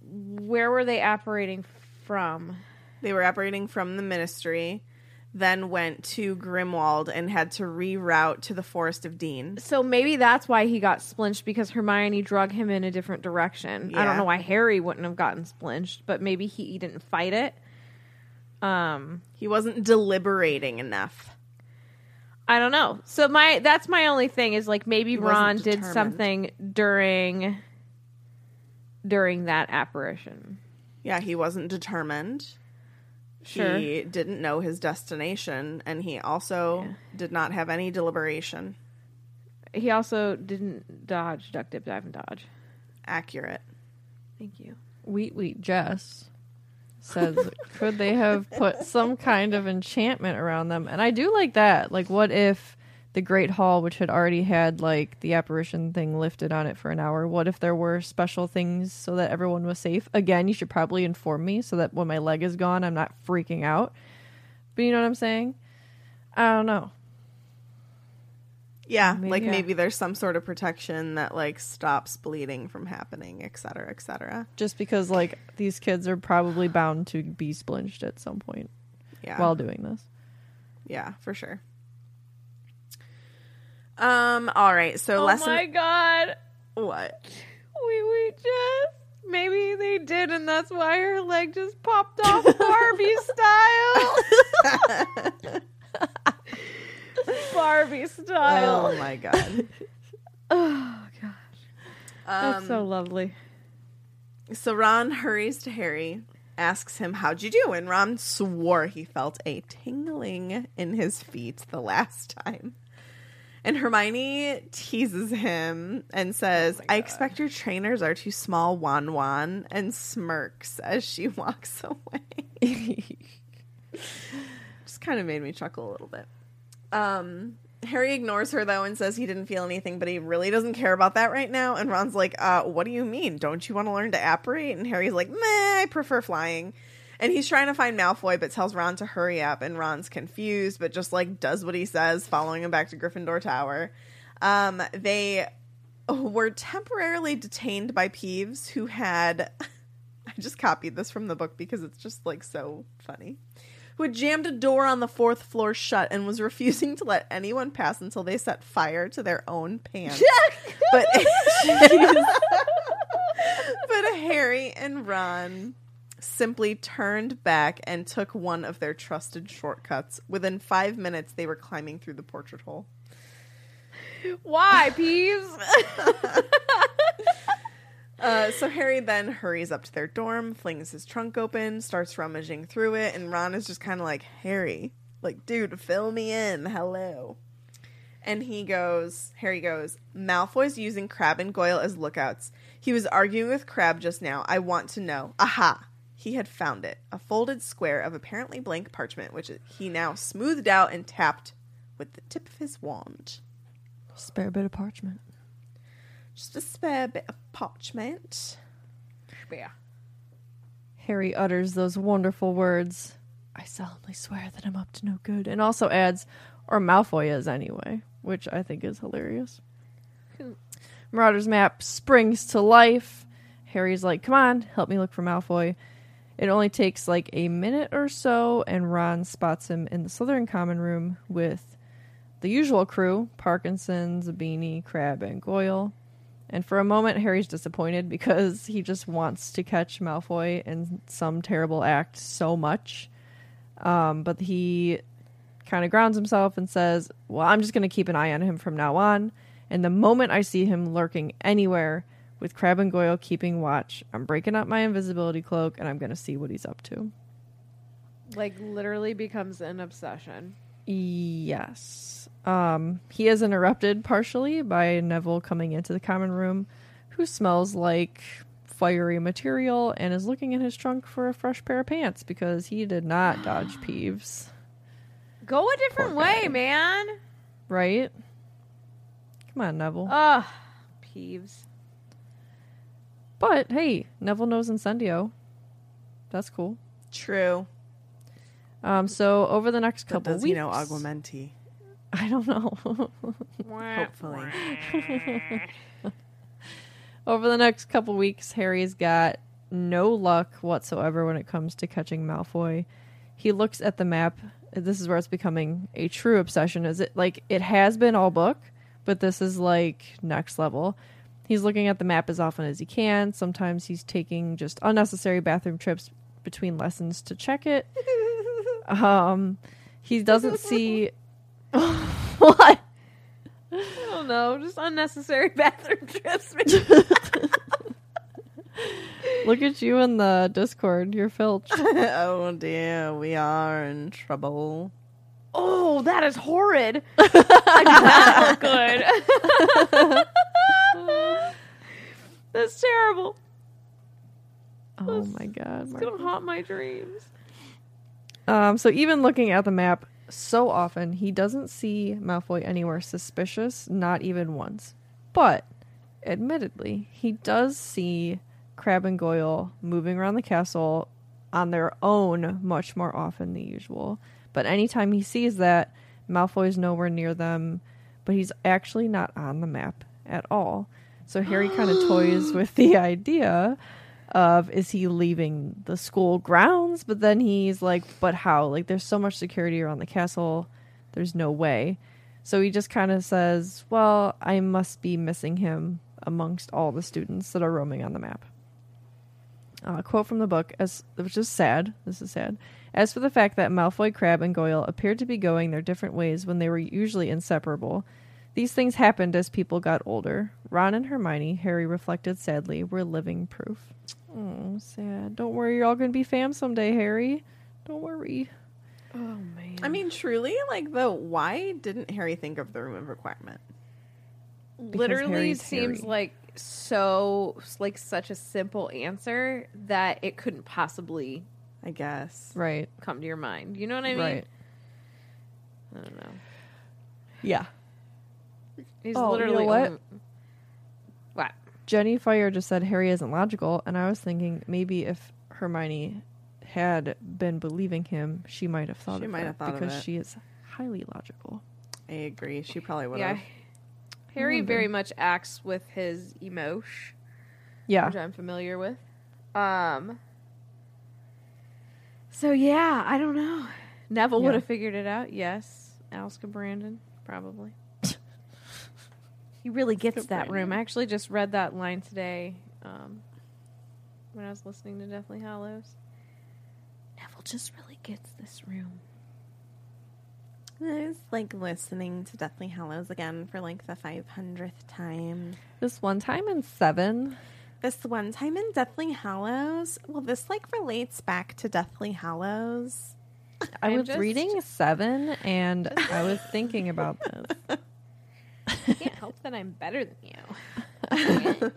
Where were they apparating from? They were apparating from the ministry, then went to Grimmauld and had to reroute to the Forest of Dean. So maybe that's why he got splinched because Hermione drug him in a different direction. I don't know why Harry wouldn't have gotten splinched, but maybe he, he didn't fight it. Um, He wasn't deliberating enough. I don't know. So my that's my only thing is like maybe He wasn't Ron did determined. something during during that apparition. Yeah, he wasn't determined. Sure. He didn't know his destination, and he also did not have any deliberation. He also didn't dodge, duck, dip, dive, and dodge. Accurate. Thank you. Wheat Wheat Jess says, could they have put some kind of enchantment around them? And I do like that. Like, what if the Great Hall, which had already had like the apparition thing lifted on it for an hour, what if there were special things so that everyone was safe? Again, you should probably inform me so that when my leg is gone, I'm not freaking out. But you know what I'm saying? I don't know. Yeah, Maybe- like Yeah. maybe there's some sort of protection that like stops bleeding from happening, et cetera, et cetera. Just because like these kids are probably bound to be splinched at some point Yeah. while doing this. yeah, for sure. Um, all right, so Oh lesson my god. what? We we just maybe they did and that's why her leg just popped off Barbie style. Barbie style. Oh my god. Oh gosh. That's Um, so lovely. So Ron hurries to Harry, asks him, How'd you do? And Ron swore he felt a tingling in his feet the last time. And Hermione teases him and says, I expect your trainers are too small, Won Won, and smirks as she walks away. Just kind of made me chuckle a little bit. Um, Harry ignores her though and says he didn't feel anything, but he really doesn't care about that right now. And Ron's like, uh, what do you mean? Don't you want to learn to apparate? And Harry's like, meh, I prefer flying. And he's trying to find Malfoy, but tells Ron to hurry up. And Ron's confused, but just like does what he says, following him back to Gryffindor Tower. Um, they were temporarily detained by Peeves, who had. I just copied this from the book because it's just like so funny. Who had jammed a door on the fourth floor shut and was refusing to let anyone pass until they set fire to their own pants. but but Harry and Ron simply turned back and took one of their trusted shortcuts. Within five minutes, they were climbing through the portrait hole. Why, Peeves? Uh, so Harry then hurries up to their dorm, flings his trunk open, starts rummaging through it, and Ron is just kind of like, Harry, like, dude, fill me in. Hello. And he goes, Harry goes, Malfoy's using Crabbe and Goyle as lookouts. He was arguing with Crabbe just now. I want to know. Aha! He had found it. A folded square of apparently blank parchment, which he now smoothed out and tapped with the tip of his wand. Spare bit of parchment. Just a spare bit of parchment. yeah. Harry utters those wonderful words. I solemnly swear that I'm up to no good. And also adds, or Malfoy is anyway, which I think is hilarious. Hmm. Marauder's map springs to life. Harry's like, come on, help me look for Malfoy. It only takes like a minute or so, and Ron spots him in the Slytherin common room with the usual crew Parkinson, Zabini, Crabbe, and Goyle. And for a moment, Harry's disappointed because he just wants to catch Malfoy in some terrible act so much. Um, but he kind of grounds himself and says, Well, I'm just going to keep an eye on him from now on. And the moment I see him lurking anywhere with Crabbe and Goyle keeping watch, I'm breaking up my invisibility cloak and I'm going to see what he's up to. Like literally becomes an obsession. Yes. Um, he is interrupted partially by Neville coming into the common room, who smells like fiery material and is looking in his trunk for a fresh pair of pants because he did not dodge Peeves. Go a different Poor way, guy. man. Right? Come on, Neville. Ugh. Peeves. but hey, Neville knows Incendio. That's cool. True. Um, so over the next couple does weeks, he know Aguamenti? I don't know. Hopefully. Over the next couple weeks, Harry's got no luck whatsoever when it comes to catching Malfoy. He looks at the map. This is where it's becoming a true obsession. Is it like it has been all book, but this is like next level. He's looking at the map as often as he can. Sometimes he's taking just unnecessary bathroom trips between lessons to check it. um, he doesn't see what. I don't know, just unnecessary bathroom trips. Look at you in the Discord. You're filch. oh dear, we are in trouble. oh, that is horrid. I do not look good. That's terrible. Oh my god. It's Mark. gonna haunt my dreams. Um, so even looking at the map so often, he doesn't see Malfoy anywhere suspicious, not even once. But admittedly, he does see Crabbe and Goyle moving around the castle on their own much more often than usual. But anytime he sees that, Malfoy is nowhere near them, but he's actually not on the map at all. So Harry kind of toys with the idea of is he leaving the school grounds? But then he's like but how? Like there's so much security around the castle. There's no way. So he just kind of says well i must be missing him amongst all the students that are roaming on the map. Uh, quote from the book as which is sad. This is sad. As for the fact that malfoy crabbe and goyle appeared to be going their different ways when they were usually inseparable these things happened as people got older. Ron and Hermione, Harry reflected sadly, were living proof. Oh, sad. Don't worry, you're all going to be fam someday, Harry. Don't worry. Oh man. I mean, truly, like, though, why didn't Harry think of the room of requirement? literally Harry's seems Harry. like so like such a simple answer that it couldn't possibly I guess. Right. come to your mind. You know what I mean? Right. I don't know. Yeah. He's Oh, you know literally what? Only- what? Jenny Fire just said Harry isn't logical, and I was thinking maybe if Hermione had been believing him, she might have thought She of might that have thought of because it. she is highly logical. I agree. She probably would Yeah. have. Harry very much acts with his emotion, Yeah. which I'm familiar with. Um. So yeah, I don't know. Neville would have figured it out. Yes, Aliska Brandon probably. He really gets that room. I actually just read that line today um, when I was listening to Deathly Hallows. Neville just really gets this room. I was like listening to Deathly Hallows again for like the 500th time. This one time in seven, This one time in Deathly Hallows, well, this like relates back to Deathly Hallows. I was just- reading seven and I was thinking about this. I can't help that I'm better than you.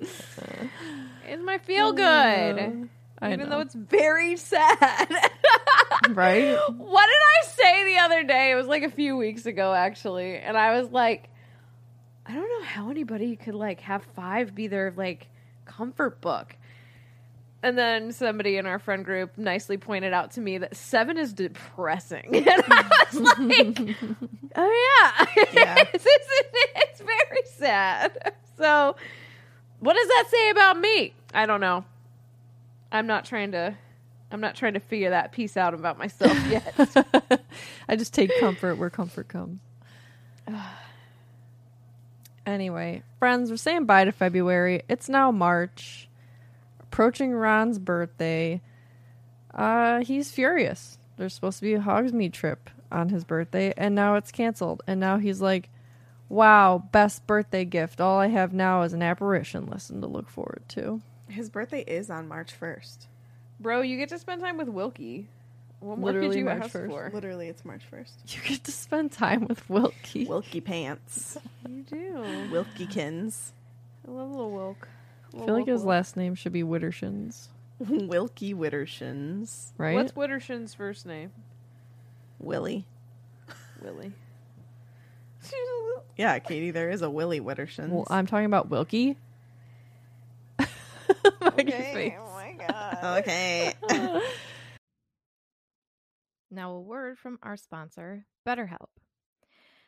it's my feel good. I Even know. though it's very sad. right? what did I say the other day? It was like a few weeks ago, actually. And I was like, I don't know how anybody could like have five be their like comfort book. And then somebody in our friend group nicely pointed out to me that seven is depressing. And I was like, oh, yeah. Yeah. it's, it's, it's very sad. So, what does that say about me? I don't know. I'm not trying to. I'm not trying to figure that piece out about myself yet. I just take comfort where comfort comes. anyway, friends, we're saying bye to February. It's now March, approaching Ron's birthday. Uh, he's furious. There's supposed to be a Hogsmeade trip on his birthday, and now it's canceled. And now he's like, "Wow, best birthday gift! All I have now is an apparition lesson to look forward to." His birthday is on March 1st. Bro, you get to spend time with Wilkie. What more could you March ask 1st. for? Literally, it's March 1st. You get to spend time with Wilkie. Wilkie Pants. You do. Wilkiekins. I love little Wilk. I feel like his last name should be Widdershins, Wilkie Widdershins. right? What's Witterson's first name? Willie. Willie. Yeah, Katie, there is a Willie Widdershins. Well, I'm talking about Wilkie. Maggie's face. okay. Oh now, a word from our sponsor, BetterHelp.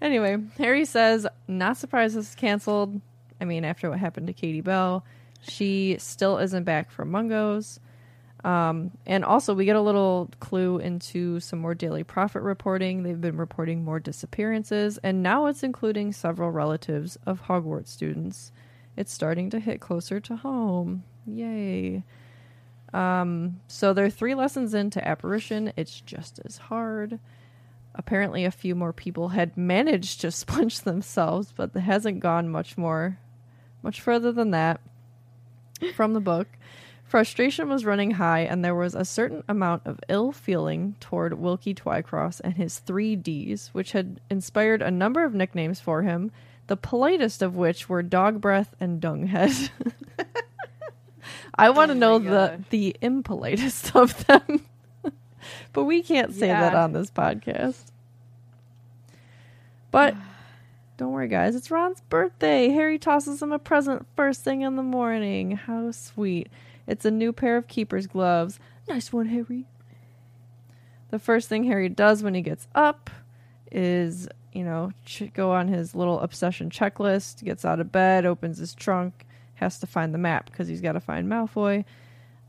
Anyway, Harry says, not surprised this is canceled. I mean, after what happened to Katie Bell, she still isn't back from Mungo's. Um, and also, we get a little clue into some more daily prophet reporting. They've been reporting more disappearances, and now it's including several relatives of Hogwarts students. It's starting to hit closer to home. Yay. Um, so they're three lessons into apparition. It's just as hard. Apparently, a few more people had managed to splinch themselves, but it hasn't gone much more, much further than that. From the book, frustration was running high, and there was a certain amount of ill feeling toward Wilkie Twycross and his three Ds, which had inspired a number of nicknames for him. The politest of which were Dog Breath and Dunghead. I want to oh know the the impolitest of them. But we can't say that on this podcast. But don't worry, guys. It's Ron's birthday. Harry tosses him a present first thing in the morning. How sweet. It's a new pair of keeper's gloves. Nice one, Harry. The first thing Harry does when he gets up is, you know, ch- go on his little obsession checklist, gets out of bed, opens his trunk, has to find the map because he's got to find Malfoy.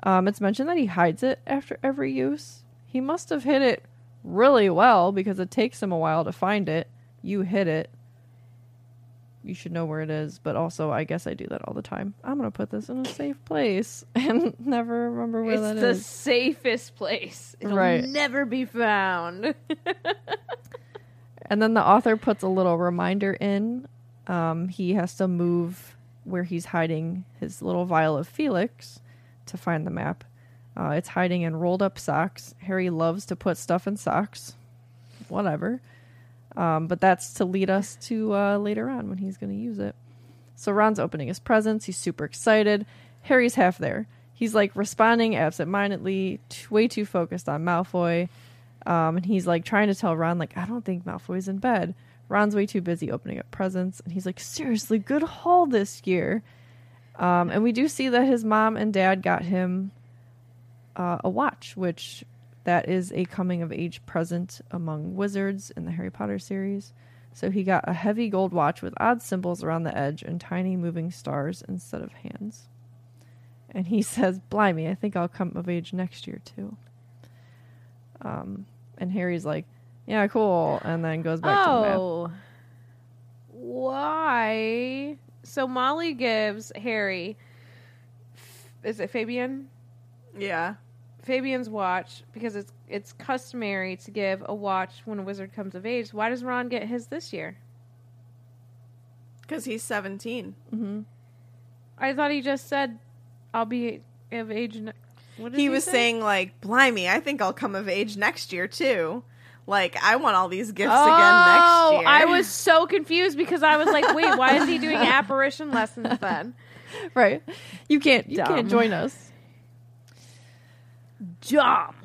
Um, it's mentioned that he hides it after every use. He must have hit it really well because it takes him a while to find it. You hit it. You should know where it is, but also I guess I do that all the time. I'm gonna put this in a safe place and never remember where it's that the is. safest place. It'll Right. never be found. And then the author puts a little reminder in. Um, he has to move where he's hiding his little vial of Felix to find the map. Uh, it's hiding in rolled up socks. Harry loves to put stuff in socks. Whatever. Um, but that's to lead us to uh, later on when he's going to use it. So Ron's opening his presents. He's super excited. Harry's half there. He's like responding absentmindedly, t- way too focused on Malfoy. Um, and he's like trying to tell Ron, like, I don't think Malfoy's in bed. Ron's way too busy opening up presents. And he's like, seriously, good haul this year. Um, and we do see that his mom and dad got him uh, a watch, which that is a coming of age present among wizards in the Harry Potter series. So he got a heavy gold watch with odd symbols around the edge and tiny moving stars instead of hands. And he says, Blimey, I think I'll come of age next year too. Um, and Harry's like, Yeah, cool. And then goes back to the oh, why? So Molly gives Harry. Is it Fabian? Yeah. Fabian's watch because it's it's customary to give a watch when a wizard comes of age. Why does Ron get his this year? Because he's 17. Mm-hmm. I thought he just said, "I'll be of age." Ne-. What did He was say? saying, like, blimey, I think I'll come of age next year, too. Like, I want all these gifts Oh, again next oh, year. I was so confused because I was like, "Wait, why is he doing apparition lessons then?" Right. You can't you Dumb. can't join us. Dumb.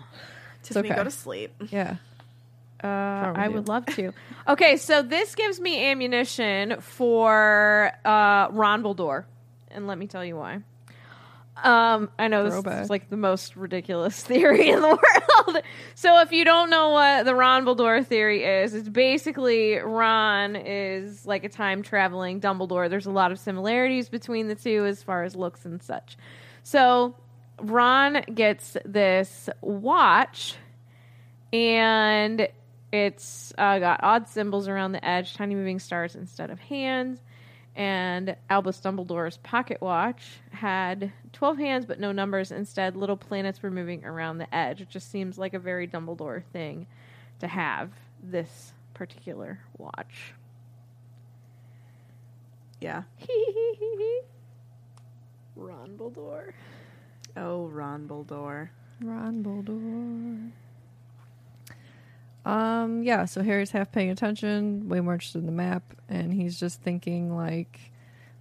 Tiffany, okay. go to sleep. Yeah. Uh, I with would love to. Okay, so this gives me ammunition for uh, Ron Baldor, and let me tell you why. Um, I know this is like the most ridiculous theory in the world. so if you don't know what the Ron Baldor theory is, it's basically Ron is like a time traveling Dumbledore. There's a lot of similarities between the two as far as looks and such. So Ron gets this watch and it's uh, got odd symbols around the edge, tiny moving stars instead of hands. And Albus Dumbledore's pocket watch had 12 hands but no numbers. Instead, little planets were moving around the edge. It just seems like a very Dumbledore thing to have this particular watch. Yeah. Ron Dumbledore. Oh, Ron Buldor. Ron Dumbledore. Um, yeah, so Harry's half paying attention, way more interested in the map, and he's just thinking like,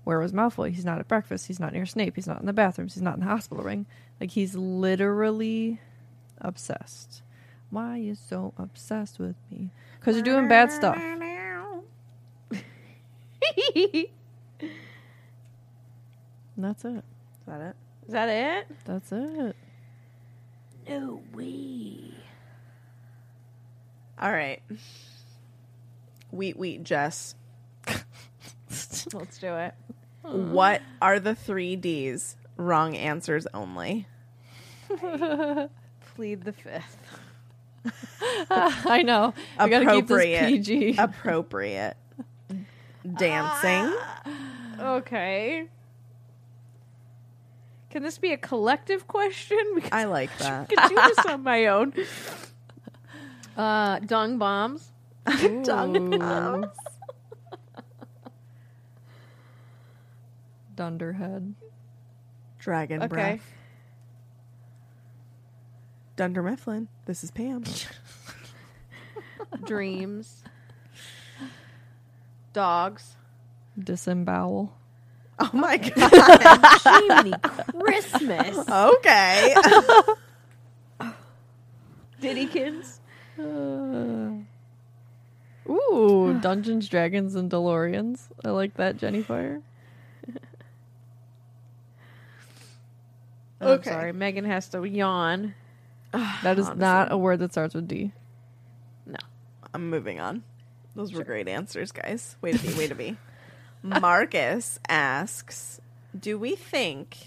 where was Malfoy? He's not at breakfast. He's not near Snape. He's not in the bathrooms. He's not in the hospital ring. Like he's literally obsessed. Why are you so obsessed with me? Because you're doing bad stuff. And that's it. Is that it? Is that it? That's it. No way. All right. Wheat, wheat, Jess. Let's do it. What are the three D's? Wrong answers only. Plead the fifth. I know. I gotta keep this Appropriate. PG. Appropriate. Dancing. Ah. Okay. Can this be a collective question? Because I like that. I can do this on my own. Uh, dung bombs. Dung bombs. Dunderhead. Dragon Okay. breath. Dunder Mifflin. This is Pam. Dreams. Dogs. Disembowel. Oh my god. Jiminy Christmas. Okay. Diddykins. Uh, ooh, Dungeons, Dragons, and DeLoreans. I like that, Jenny Fire. Oh, Okay. I'm sorry. Megan has to yawn. That is Honestly. not a word that starts with D. No. I'm moving on. Those were great answers, guys. Way to be, way to be. Marcus asks Do we think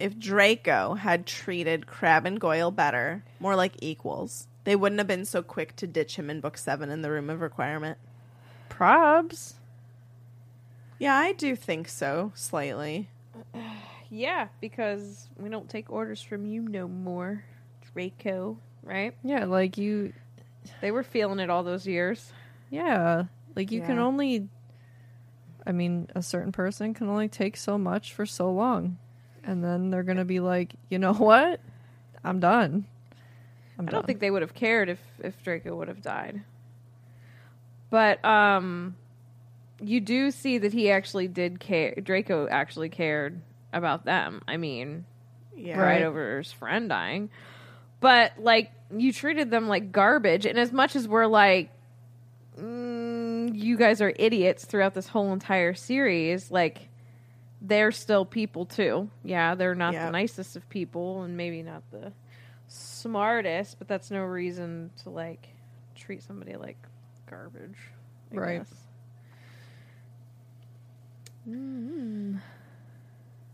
if Draco had treated Crabbe and Goyle better, more like equals, they wouldn't have been so quick to ditch him in book seven in the Room of Requirement? Probs. Yeah, I do think so, slightly. Yeah, because we don't take orders from you no more, Draco. Right? Yeah, like you. They were feeling it all those years. Yeah, like you can only. I mean, a certain person can only take so much for so long, and then they're gonna be like, you know what? I'm done. I'm I don't think they would have cared if if Draco would have died. But um you do see that he actually did care Draco actually cared about them. I mean, Yeah. right over his friend dying. But like you treated them like garbage and as much as we're like you guys are idiots throughout this whole entire series, like they're still people too. Yeah, they're not Yep. the nicest of people and maybe not the smartest, but that's no reason to like treat somebody like garbage. I Right. guess.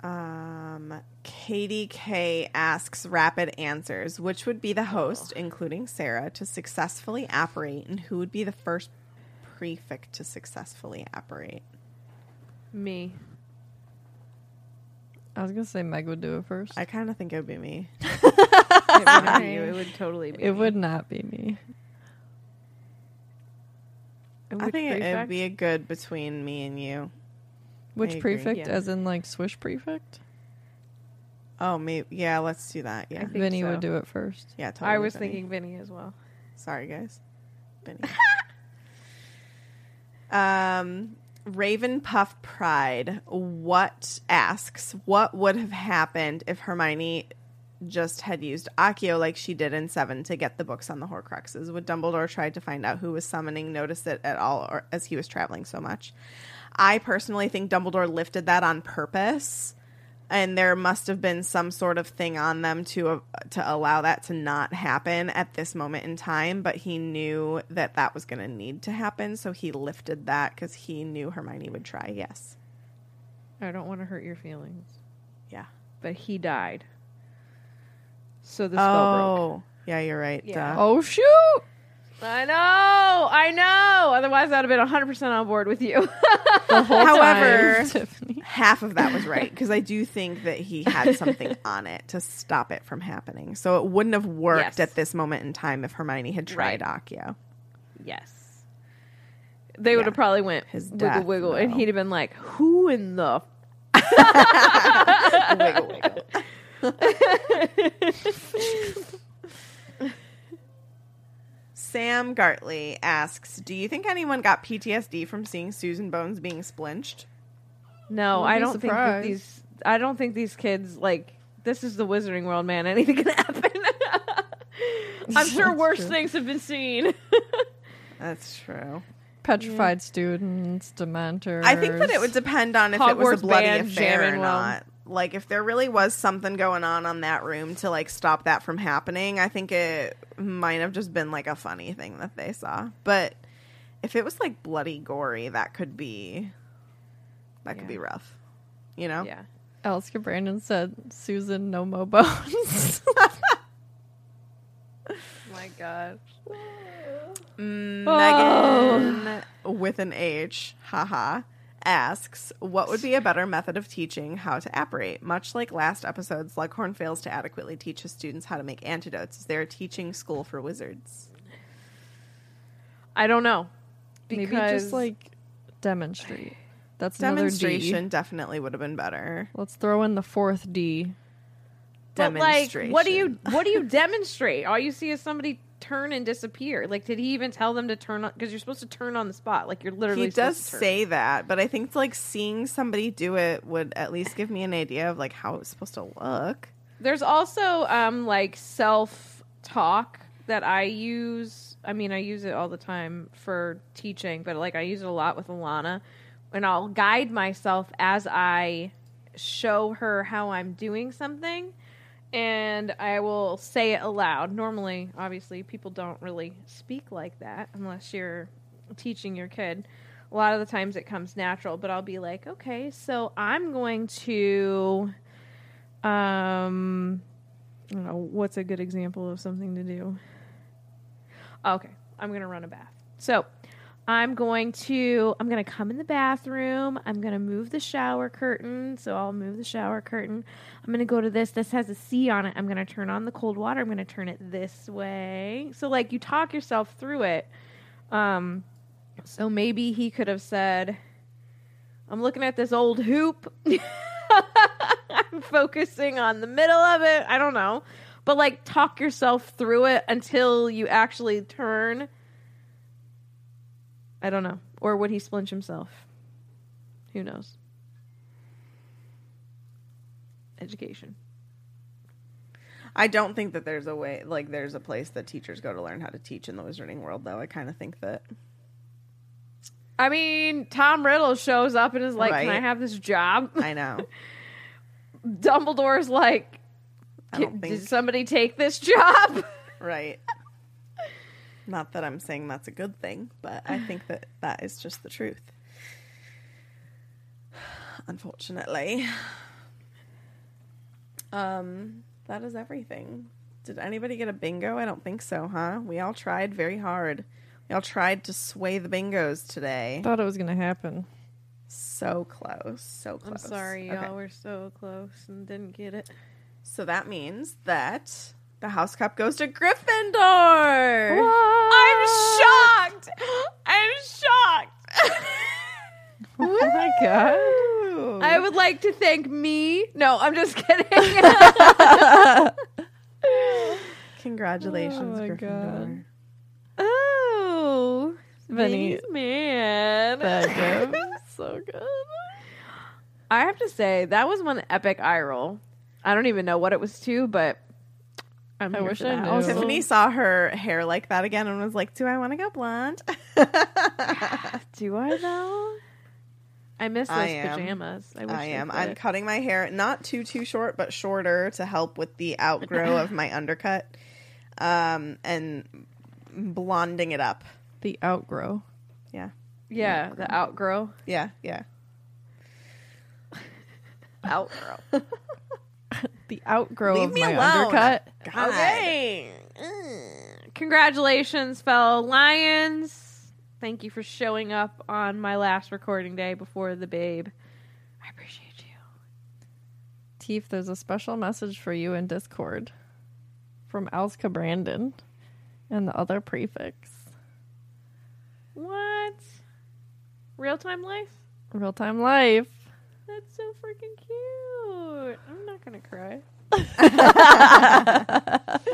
Um, Katie K asks rapid answers. Which would be the host, including Sarah, to successfully apparate, and who would be the first prefect to successfully apparate? Me. I was gonna say Meg would do it first. I kind of think it would be me. It wouldn't be you. It would totally be. it me. would not be me. And I which think it would be a good between me and you. Which agree, prefect? yeah. As in like Swish prefect? Oh, maybe. Yeah, let's do that. Yeah, think Vinny so. would do it first. yeah. Totally I was Vinny. thinking Vinny as well. Sorry, guys. Vinny. um, Raven Puff Pride. What asks? What would have happened if Hermione just had used Accio like she did in Seven to get the books on the Horcruxes? Would Dumbledore try to find out who was summoning notice it at all, or as he was traveling so much? I personally think Dumbledore lifted that on purpose and there must have been some sort of thing on them to uh, to allow that to not happen at this moment in time but he knew that that was going to need to happen so he lifted that cuz he knew Hermione would try yes I don't want to hurt your feelings, yeah but he died. So the spell broke. oh yeah you're right Yeah. Duh. Oh shoot! I know, I know. Otherwise, I'd have been 100% on board with you. However, Time, half of that was right because I do think that he had something on it to stop it from happening. So it wouldn't have worked Yes. at this moment in time if Hermione had tried Right. Accio. yes. They would Yeah. have probably went His wiggle death, wiggle, and he'd have been like, "Who in the wiggle, wiggle. Sam Gartley asks, "Do you think anyone got PTSD from seeing Susan Bones being splinched?" No, I don't think that surprised. these. I don't think these kids like. This is the Wizarding World, man. Anything can happen. I'm sure That's worse true. things have been seen. That's true. Petrified students, dementors. I think that it would depend on if it was Hogwarts a bloody band affair or jamming well. not. Like if there really was something going on on that room to like stop that from happening, I think it might have just been like a funny thing that they saw. But if it was like bloody gory, that could be that could be rough. You know? yeah. Alice Brandon said, Susan, no mo bones. my god. Mm, oh. Megan with an H, haha, asks, "What would be a better method of teaching how to apparate? Much like last episode, Slughorn fails to adequately teach his students how to make antidotes. Is there a teaching school for wizards?" I don't know. Maybe Because just like demonstrate. That's another Demonstration D. definitely would have been better. Let's throw in the fourth D. But like, what do you what do you demonstrate? All you see is somebody turn and disappear. Like, did he even tell them to turn on? Because you're supposed to turn on the spot. Like, you're literally He does say that, but I think like seeing somebody do it would at least give me an idea of like how it's supposed to look. There's also um like self talk that I use. I mean, I use it all the time for teaching, but like I use it a lot with Alana, and I'll guide myself as I show her how I'm doing something, and I will say it aloud. Normally, obviously, people don't really speak like that unless you're teaching your kid. A lot of the times it comes natural, but I'll be like, okay, so I'm going to um I don't know what's a good example of something to do. Okay, I'm going to run a bath. So, I'm going to I'm going to come in the bathroom. I'm going to move the shower curtain. So, I'll move the shower curtain. I'm going to go to this. This has a C on it. I'm going to turn on the cold water. I'm going to turn it this way. So, like you talk yourself through it. Um so maybe he could have said I'm looking at this old hoop. I'm focusing on the middle of it. I don't know. But like talk yourself through it until you actually turn. I don't know. Or would he splinch himself? Who knows? Education. I don't think that there's a way like there's a place that teachers go to learn how to teach in the wizarding world though. I kind of think that I mean, Tom Riddle shows up and is like, "Can I have this job?" I know. Dumbledore's like, "Did think somebody take this job?" right. Not that I'm saying that's a good thing, but I think that that is just the truth. Unfortunately. Um, that is everything. Did anybody get a bingo? I don't think so, huh? We all tried very hard. We all tried to sway the bingos today. Thought it was gonna happen. So close, so close. I'm sorry, Okay. y'all. We're so close and didn't get it. So that means that the house cup goes to Gryffindor. I'm shocked. I'm shocked. Oh my god. I would like to thank me. No, I'm just kidding. Congratulations, Oh Gryffindor. oh, Vinny. Man. That so good. I have to say that was one epic eye roll. I don't even know what it was to, but I'm I wish I that. knew. Also, Tiffany saw her hair like that again and was like, "Do I want to go blonde?" do I though? I miss those I am. pajamas. I, wish I they am. I'm fit. cutting my hair not too too short, but shorter to help with the outgrow of my undercut, um, and blonding it up. The outgrow. Yeah, Yeah, the outgrow. yeah, yeah. Outgrow. The outgrow Leave of me my alone. undercut. God. okay. congratulations, fellow Lions. Thank you for showing up on my last recording day before the babe. I appreciate you. Teef, there's a special message for you in Discord from Alska Brandon and the other prefects. What? Real time life? Real time life. That's so freaking cute. I'm not gonna cry.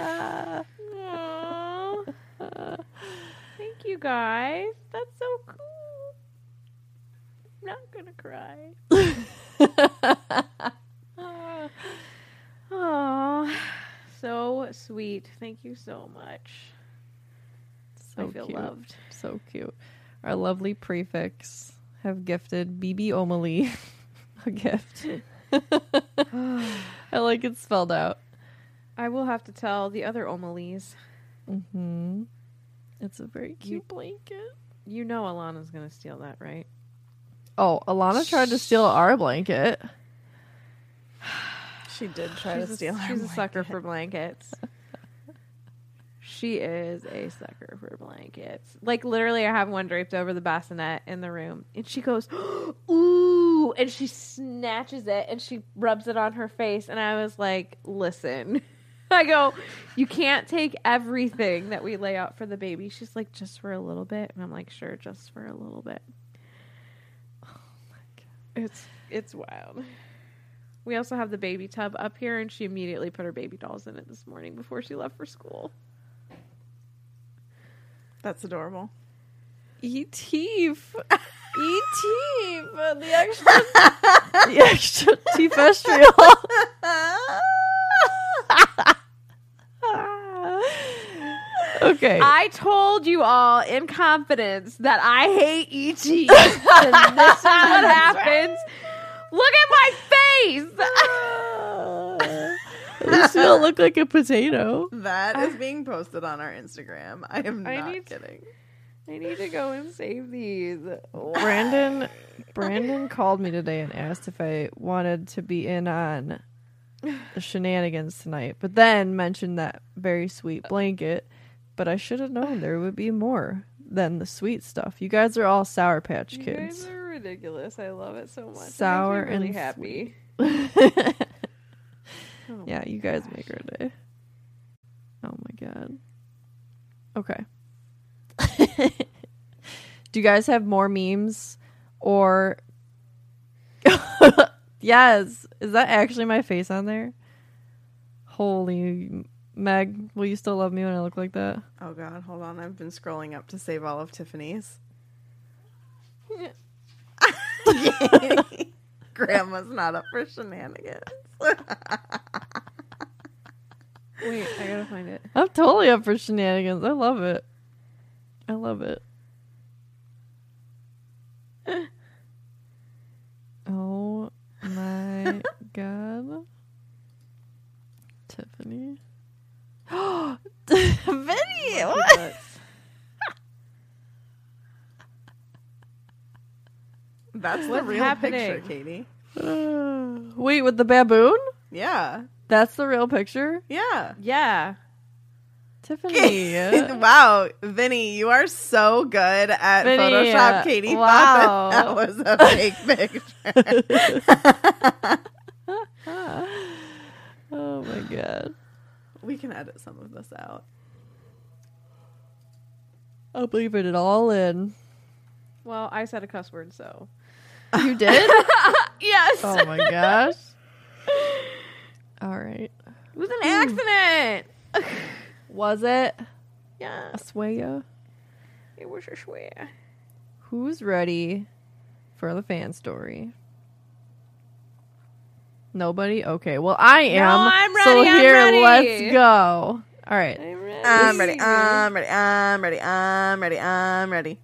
Aw. Thank you guys. That's so cool. I'm not gonna cry. Oh, so sweet. Thank you so much. So I feel cute. loved. So cute. Our lovely prefects have gifted BB O'Malley a gift. I like it spelled out. I will have to tell the other O'Malleys. hmm It's a very cute blanket. You know Alana's gonna steal that, right? Oh, Alana tried to steal our blanket. She did try she's to a, steal our She's a sucker for blankets. she is a sucker for blankets. Like literally, I have one draped over the bassinet in the room, and she goes, "Ooh!" and she snatches it and she rubs it on her face, and I was like, "Listen." I go, you can't take everything that we lay out for the baby. She's like, just for a little bit, and I'm like, sure, just for a little bit. Oh my god, it's it's wild. We also have the baby tub up here, and she immediately put her baby dolls in it this morning before she left for school. That's adorable. E-Teef. E-Teef. The extra, the extra teefestrial. okay. I told you all in confidence that I hate ET, and this is what happens. Look at my face. At least you don't look like a potato. That is being posted on our Instagram. I am I not need- kidding. I need to go and save these. Brandon Brandon called me today and asked if I wanted to be in on the shenanigans tonight, but then mentioned that very sweet blanket. But I should have known there would be more than the sweet stuff. You guys are all Sour Patch You Kids. guys are ridiculous. I love it so much. It makes me Sour really and happy. Oh yeah, you guys gosh. make our day. Oh my god. Okay. Do you guys have more memes or Yes, is that actually my face on there? Holy Meg, will you still love me when I look like that? Oh god, hold on. I've been scrolling up to save all of Tiffany's. Grandma's not up for shenanigans. Wait, I gotta find it. I'm totally up for shenanigans. I love it. I love it. Oh my god. Tiffany. Vinny! What? That's the What's real happening? picture, Katie. Wait, with the baboon? Yeah. That's the real picture? Yeah. Yeah. Tiffany. wow, Vinny, you are so good at Vinny, Photoshop. Uh, Katie wow. thought that, that was a fake picture. oh my god. we can edit some of this out. I'm leaving it all in. Well, I said a cuss word, so You did? yes, oh my gosh. All right. it was an accident. Was it yeah, Aswaya? it was a swear. Who's ready for the fan story? Nobody? Okay, well, I am. I'm So I'm here, ready. let's go. All right. I'm ready. I'm ready. I'm ready. I'm ready. I'm ready. I'm ready.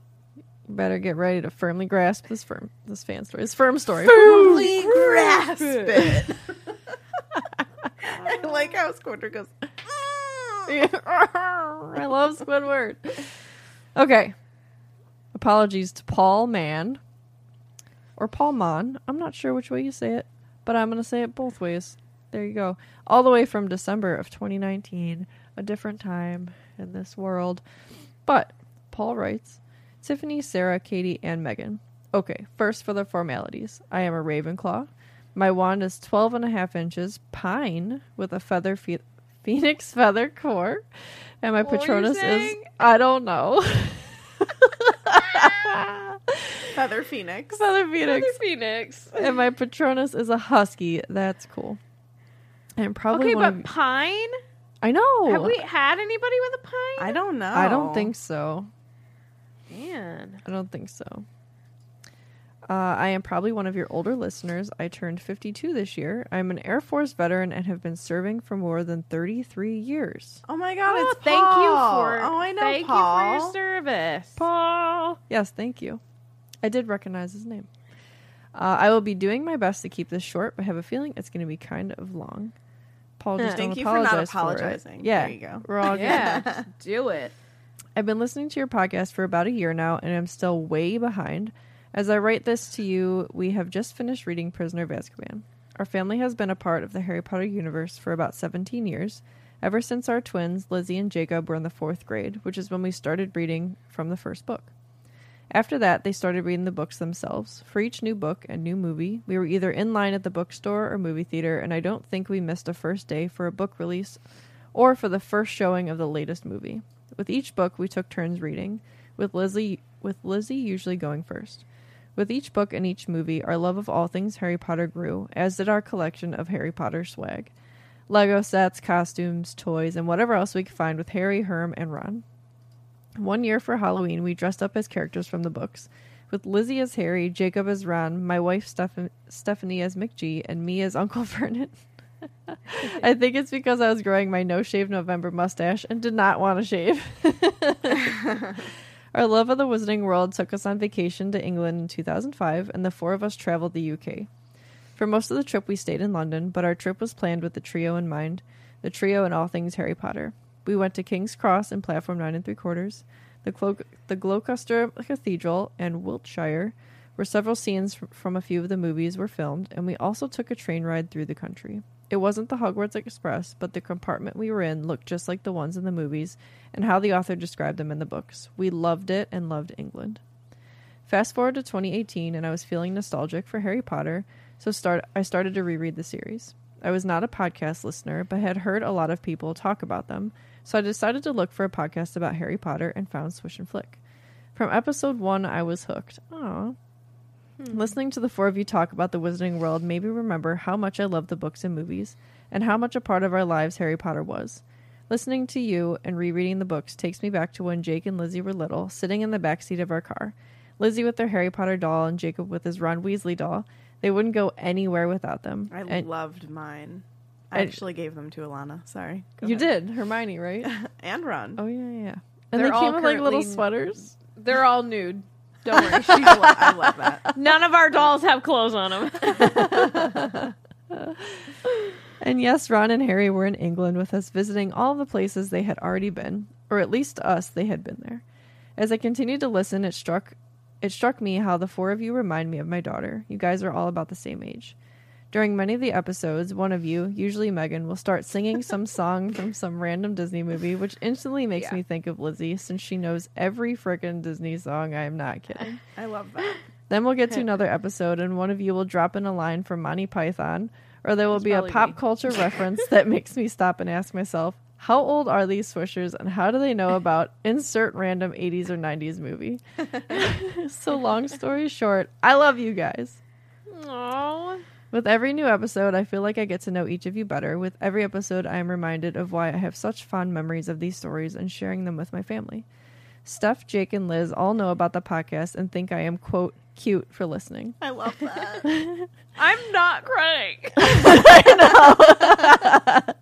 Better get ready to firmly grasp this firm, this fan story, this firm story. Firmly grasp it. I like how Squidward goes. Ah. I love Squidward. Okay. Apologies to Paul Mann or Paul Mon. I'm not sure which way you say it, but I'm going to say it both ways. there you go. All the way from December of 2019, a different time in this world. But Paul writes Tiffany, Sarah, Katie, and Megan. Okay, first for the formalities. I am a Ravenclaw. My wand is 12 and a half inches pine with a feather phe- phoenix feather core. And my What Patronus is, I don't know. Feather Phoenix. feather phoenix. Phoenix. and my Patronus is a husky. That's cool. And probably Okay, but of- pine? I know. Have we had anybody with a pine? I don't know. I don't think so. Man. I don't think so. Uh, I am probably one of your older listeners. I turned 52 this year. I'm an Air Force veteran and have been serving for more than 33 years. Oh my god, Oh, it's thank Paul. you for Oh, I know thank Paul. you for your service. Paul. Yes, thank you. I did recognize his name. Uh, I will be doing my best to keep this short, but I have a feeling it's going to be kind of long. Paul, just Thank don't you for not apologize apologizing. it. Yeah, There you go. We're all good. Yeah, just do it. I've been listening to your podcast for about a year now, and I'm still way behind. As I write this to you, we have just finished reading Prisoner of Azkaban. Our family has been a part of the Harry Potter universe for about 17 years, ever since our twins, Lizzie and Jacob, were in the fourth grade, which is when we started reading from the first book. After that, they started reading the books themselves. For each new book and new movie, we were either in line at the bookstore or movie theater, and I don't think we missed a first day for a book release or for the first showing of the latest movie. With each book, we took turns reading, with Lizzie with Lizzie usually going first. With each book and each movie, our love of all things Harry Potter grew, as did our collection of Harry Potter swag. Lego sets, costumes, toys, and whatever else we could find with Harry, Herm, and Ron. One year for Halloween, we dressed up as characters from the books, with Lizzie as Harry, Jacob as Ron, my wife Steph- Stephanie as McGee, and me as Uncle Vernon. I think it's because I was growing my no shave November mustache and did not want to shave. Our love of the Wizarding World took us on vacation to England in 2005, and the four of us traveled the UK. For most of the trip, we stayed in London, but our trip was planned with the trio in mind the trio and all things Harry Potter. We went to King's Cross and Platform 9 and 3 quarters, the, Clo- the Gloucester Cathedral, and Wiltshire, where several scenes from a few of the movies were filmed, and we also took a train ride through the country. It wasn't the Hogwarts Express, but the compartment we were in looked just like the ones in the movies and how the author described them in the books. We loved it and loved England. Fast forward to 2018, and I was feeling nostalgic for Harry Potter, so start I started to reread the series. I was not a podcast listener, but had heard a lot of people talk about them, so I decided to look for a podcast about Harry Potter and found Swish and Flick. From episode one, I was hooked. Aww. Listening to the four of you talk about the Wizarding World made me remember how much I love the books and movies, and how much a part of our lives Harry Potter was. Listening to you and rereading the books takes me back to when Jake and Lizzie were little, sitting in the back seat of our car. Lizzie with her Harry Potter doll and Jacob with his Ron Weasley doll. They wouldn't go anywhere without them. I And loved mine. I I- actually gave them to Alana. Sorry. Go you ahead. did, Hermione, right? And Ron. oh yeah, yeah. And They're they came with like little currently- sweaters. They're all nude. Don't worry. I, lo- I love that. None of our dolls have clothes on them. And yes, Ron and Harry were in England with us visiting all the places they had already been, or at least to us they had been there. As I continued to listen, it struck it struck me how the four of you remind me of my daughter. You guys are all about the same age. During many of the episodes, one of you, usually Megan, will start singing some song from some random Disney movie, which instantly makes Yeah. me think of Lizzie since she knows every frickin' Disney song. I am not kidding. I love that. Then we'll get to another episode, and one of you will drop in a line from Monty Python, or there will be a pop me. culture reference that makes me stop and ask myself, how old are these swishers, and how do they know about insert random 80s or 90s movie? so, long story short, I love you guys. Aww. With every new episode, I feel like I get to know each of you better. With every episode, I am reminded of why I have such fond memories of these stories and sharing them with my family. Steph, Jake, and Liz all know about the podcast and think I am, quote, cute for listening. I love that. I'm not crying. I know.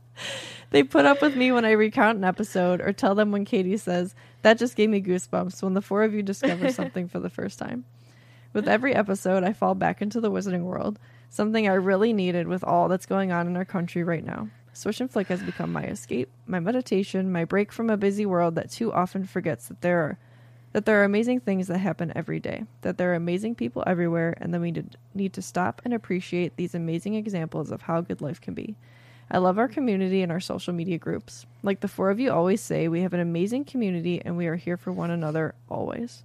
they put up with me when I recount an episode or tell them when Katie says, That just gave me goosebumps when the four of you discover something for the first time. With every episode, I fall back into the wizarding world, something I really needed with all that's going on in our country right now. Swish and Flick has become my escape, my meditation, my break from a busy world that too often forgets that there are that there are amazing things that happen every day, that there are amazing people everywhere, and that we need- need to stop and appreciate these amazing examples of how good life can be. I love our community and our social media groups. Like the four of you always say, we have an amazing community and we are here for one another always.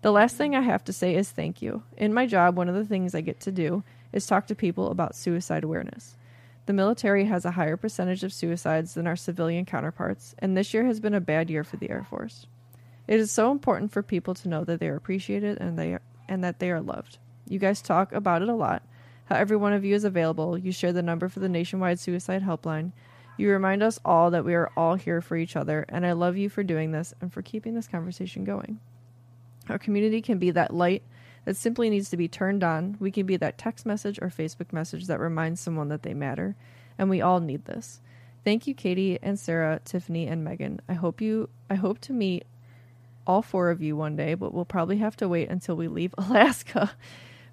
The last thing I have to say is thank you. In my job, one of the things I get to do is talk to people about suicide awareness. The military has a higher percentage of suicides than our civilian counterparts, and this year has been a bad year for the Air Force. It is so important for people to know that they are appreciated and they are, and that they are loved. You guys talk about it a lot. How every one of you is available. You share the number for the nationwide suicide helpline. You remind us all that we are all here for each other, and I love you for doing this and for keeping this conversation going. Our community can be that light that simply needs to be turned on. We can be that text message or Facebook message that reminds someone that they matter, and we all need this. Thank you, Katie and Sarah, Tiffany and Megan. I hope you I hope to meet all four of you one day, but we'll probably have to wait until we leave Alaska.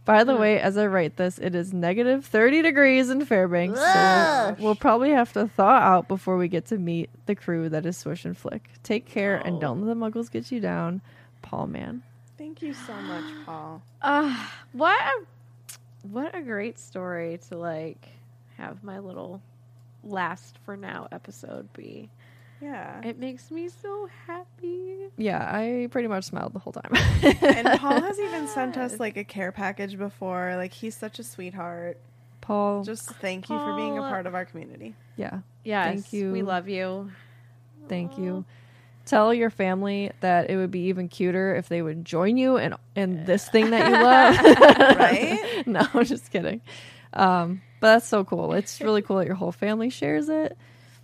By the way, as I write this, it is negative 30 degrees in Fairbanks. So we'll probably have to thaw out before we get to meet the crew that is Swish and Flick. Take care and oh. don't let the muggles get you down. Paul Man. Thank you so much, Paul. Uh, what a what a great story to like have my little last for now episode be. Yeah. It makes me so happy. Yeah, I pretty much smiled the whole time. and Paul has even sent us like a care package before. Like he's such a sweetheart. Paul, Just thank you for being a part of our community. yeah, Yeah. Thank you. We love you. thank you. Tell your family that it would be even cuter if they would join you in in this thing that you love. Right? no, I'm just kidding. Um, but that's so cool. It's really cool that your whole family shares it.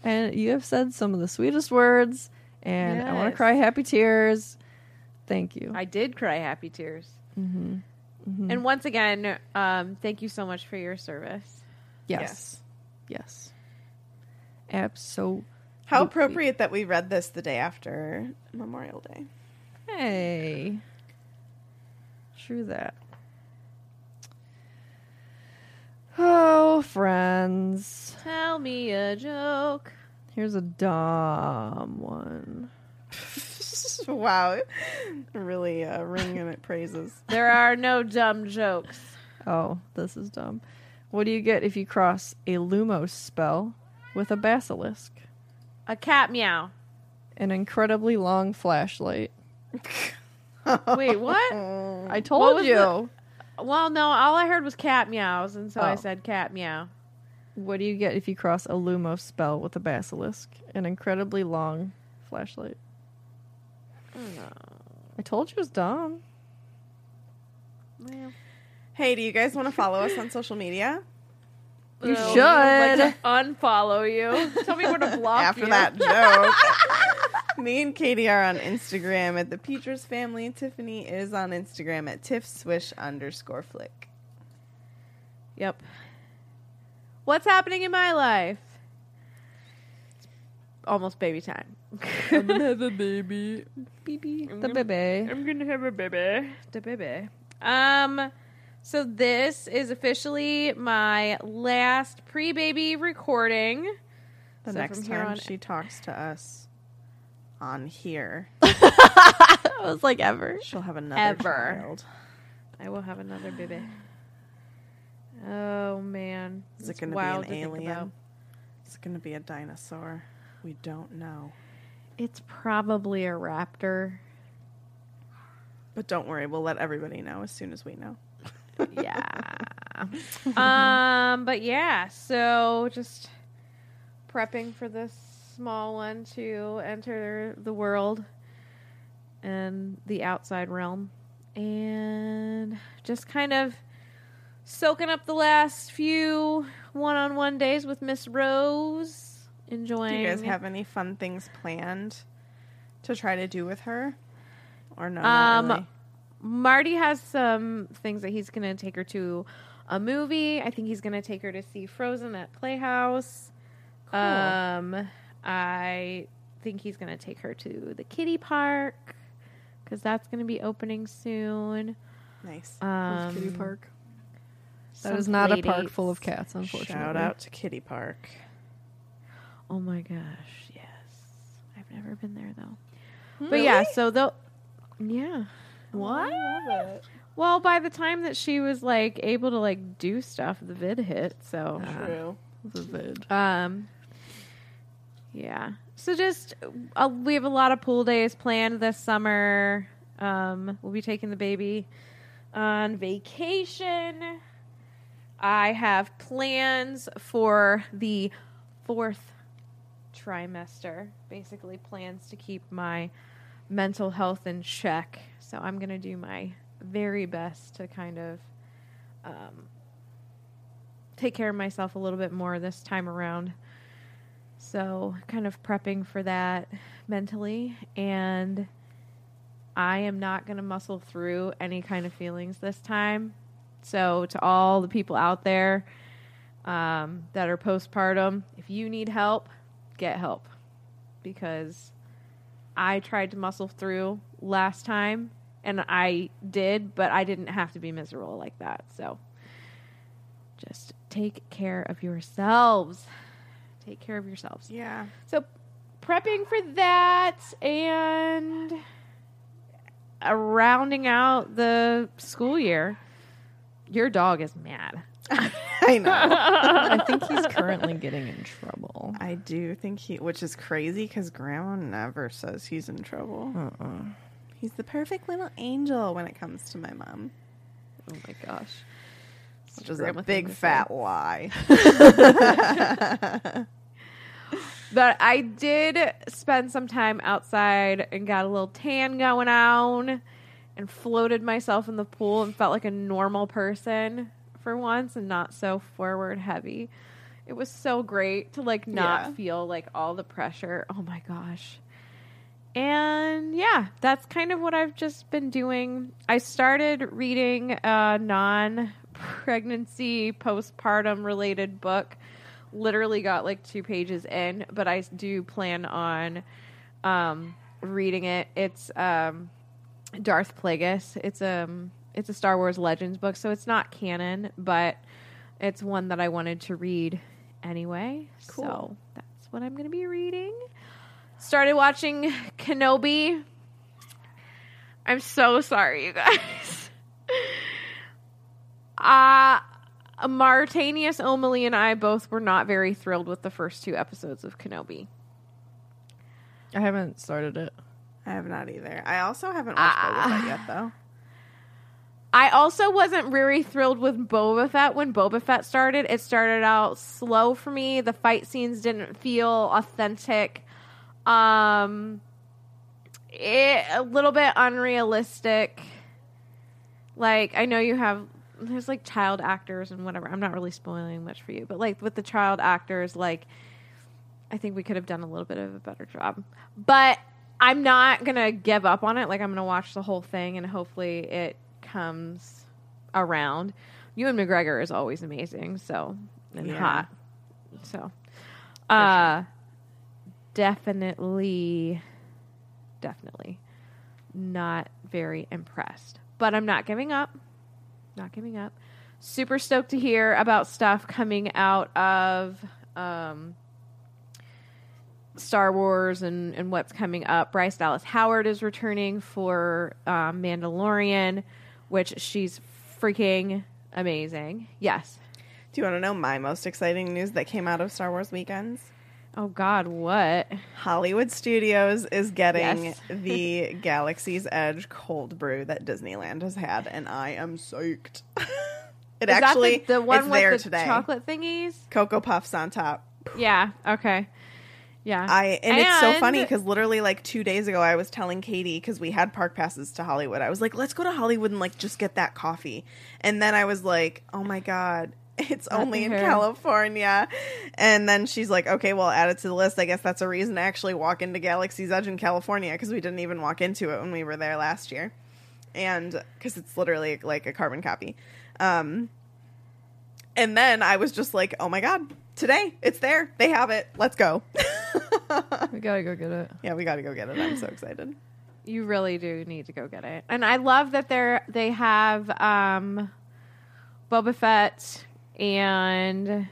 And you have said some of the sweetest words. And I want to cry happy tears. Thank you. I did cry happy tears. Mm-hmm. And once again, um, thank you so much for your service. yes. Yes. Absolutely. How appropriate that we read this the day after Memorial Day. Hey. True that. Oh, friends. Tell me a joke. Here's a dumb one. wow. Really uh, ringing it praises. There are no dumb jokes. Oh, this is dumb. What do you get if you cross a Lumos spell with a basilisk? A cat meow. An incredibly long flashlight. Wait, what? I What told was you. the- well, no, all I heard was cat meows, and so I Oh. said cat meow. What do you get if you cross a Lumos spell with a basilisk? An incredibly long flashlight. Hmm. I told you it was dumb. Well, Hey, do you guys want to follow us on social media? You should. Like to unfollow you. Tell me where to block After you. that joke. Me and Katie are on Instagram at the Peters family. Tiffany is on Instagram at tiffswish underscore flick. Yep. What's happening in my life? It's almost baby time. I'm gonna have a baby. Baby. The baby. I'm gonna have a baby. The baby. Um, so this is officially my last pre-baby recording. The So next time on- she talks to us on here, I was like, ever. she'll have another Ever. child. I will have another baby. Oh man, Is it It's going to be an alien? Is it going to be a dinosaur? We don't know. It's probably a raptor. But don't worry, we'll let everybody know as soon as we know. Yeah. um, but yeah, so just prepping for this small one to enter the world and the outside realm and just kind of soaking up the last few one-on-one days with Miss Rose Do enjoying you guys have any fun things planned to try to do with her? Or no? Um, not really? Marty has some things that he's going to take her to a movie. I think he's going to take her to see Frozen at Playhouse. Cool. Um, I think he's going to take her to the kitty park because that's going to be opening soon. Nice. Um, Kitty Park. That is not a park dates. full of cats, unfortunately. Shout out to Kitty Park. Oh my gosh, yes. I've never been there though. Really? But yeah, so they'll. Yeah. What? Well, by the time that she was like able to like do stuff, the vid hit. So True. The vid. Um, yeah. So just uh, we have a lot of pool days planned this summer. Um, we'll be taking the baby on vacation. I have plans for the fourth trimester. Basically, plans to keep my mental health in check. So I'm gonna do my very best to kind of um, take care of myself a little bit more this time around. So, kind of prepping for that mentally. And I am not going to muscle through any kind of feelings this time. So, to all the people out there um, that are postpartum, if you need help, get help. Because I tried to muscle through last time and I did, but I didn't have to be miserable like that. So, just take care of yourselves. Take care of yourselves. Yeah. So, prepping for that and uh, rounding out the school year. Your dog is mad. I know. I think he's currently getting in trouble. I do think he, which is crazy because Grandma never says he's in trouble. Uh-uh. He's the perfect little angel when it comes to my mom, Oh my gosh. which is a big to say. fat lie. But I did spend some time outside and got a little tan going on and floated myself in the pool and felt like a normal person for once and not so forward heavy. It was so great to like not Yeah. feel like all the pressure. Oh my gosh. And yeah, that's kind of what I've just been doing. I started reading a non pregnancy, postpartum related book. Literally got like two pages in, but I do plan on um, reading it. It's um, Darth Plagueis. It's um it's a Star Wars Legends book, so it's not canon, but it's one that I wanted to read anyway. Cool. So that's what I'm going to be reading. Started watching Kenobi. I'm so sorry, you guys. Uh Martanius O'Malley and I both were not very thrilled with the first two episodes of Kenobi. I haven't started it. I have not either. I also haven't watched Boba Ah. Yet, though. I also wasn't really thrilled with Boba Fett when Boba Fett started. It started out slow for me. The fight scenes didn't feel authentic. Um it a little bit unrealistic. Like I know you have there's like child actors and whatever. I'm not really spoiling much for you, but like with the child actors like I think we could have done a little bit of a better job. But I'm not to give up on it. Like I'm to watch the whole thing and hopefully it comes around. Ewan McGregor is always amazing, so and Yeah. hot. So uh definitely definitely not very impressed. But I'm not giving up. Not giving up. Super stoked to hear about stuff coming out of um Star Wars and, and what's coming up. Bryce Dallas Howard is returning for um, Mandalorian, which she's freaking amazing. Yes. Do you want to know my most exciting news that came out of Star Wars weekends? Oh God, what? Hollywood Studios is getting Yes. the Galaxy's Edge cold brew that Disneyland has had, and I am soaked. it Is actually that the, the one with there the today. chocolate thingies? Cocoa Puffs on top. Yeah. Okay. Yeah. I and, it's so funny because literally like two days ago I was telling Katie because we had park passes to Hollywood. I was like, let's go to Hollywood and like just get that coffee. And then I was like, oh my god, it's Not only in her. California. And then she's like, okay, well, add it to the list. I guess that's a reason to actually walk into Galaxy's Edge in California because we didn't even walk into it when we were there last year, and because it's literally like a carbon copy. Um, and then I was just like, oh my god, today it's there. They have it. Let's go. We gotta go get it. Yeah, we got to go get it. I'm so excited. You really do need to go get it. And I love that they're they have um Boba Fett and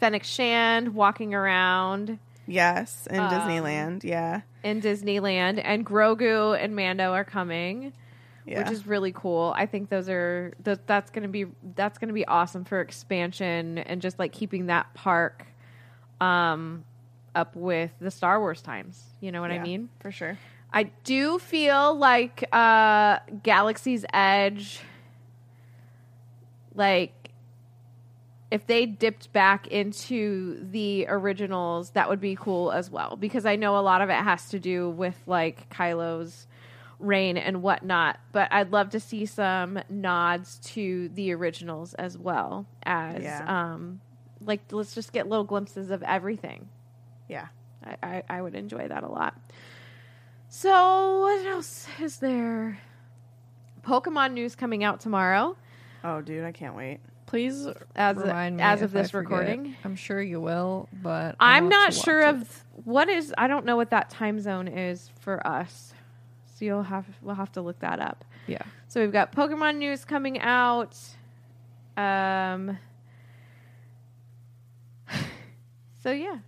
Fennec Shand walking around Yes, in Um, Disneyland. Yeah. in Disneyland and Grogu and Mando are coming, Yeah. which is really cool. I think those are th- that's going to be that's going to be awesome for expansion and just like keeping that park um up with the Star Wars times. You know what I mean? For sure. I do feel like uh Galaxy's Edge like if they dipped back into the originals, that would be cool as well. Because I know a lot of it has to do with like Kylo's reign and whatnot. But I'd love to see some nods to the originals as well as Yeah. um like let's just get little glimpses of everything. Yeah. I, I, I would enjoy that a lot. So what else is there? Pokemon news coming out tomorrow. Oh, dude, I can't wait. Please As- remind me as of if I this forget. recording? I'm sure you will, but I I'm not sure watch it. of what is. I don't know what that time zone is for us. So you'll have we'll have to look that up. Yeah. So we've got Pokemon news coming out. Um. So yeah,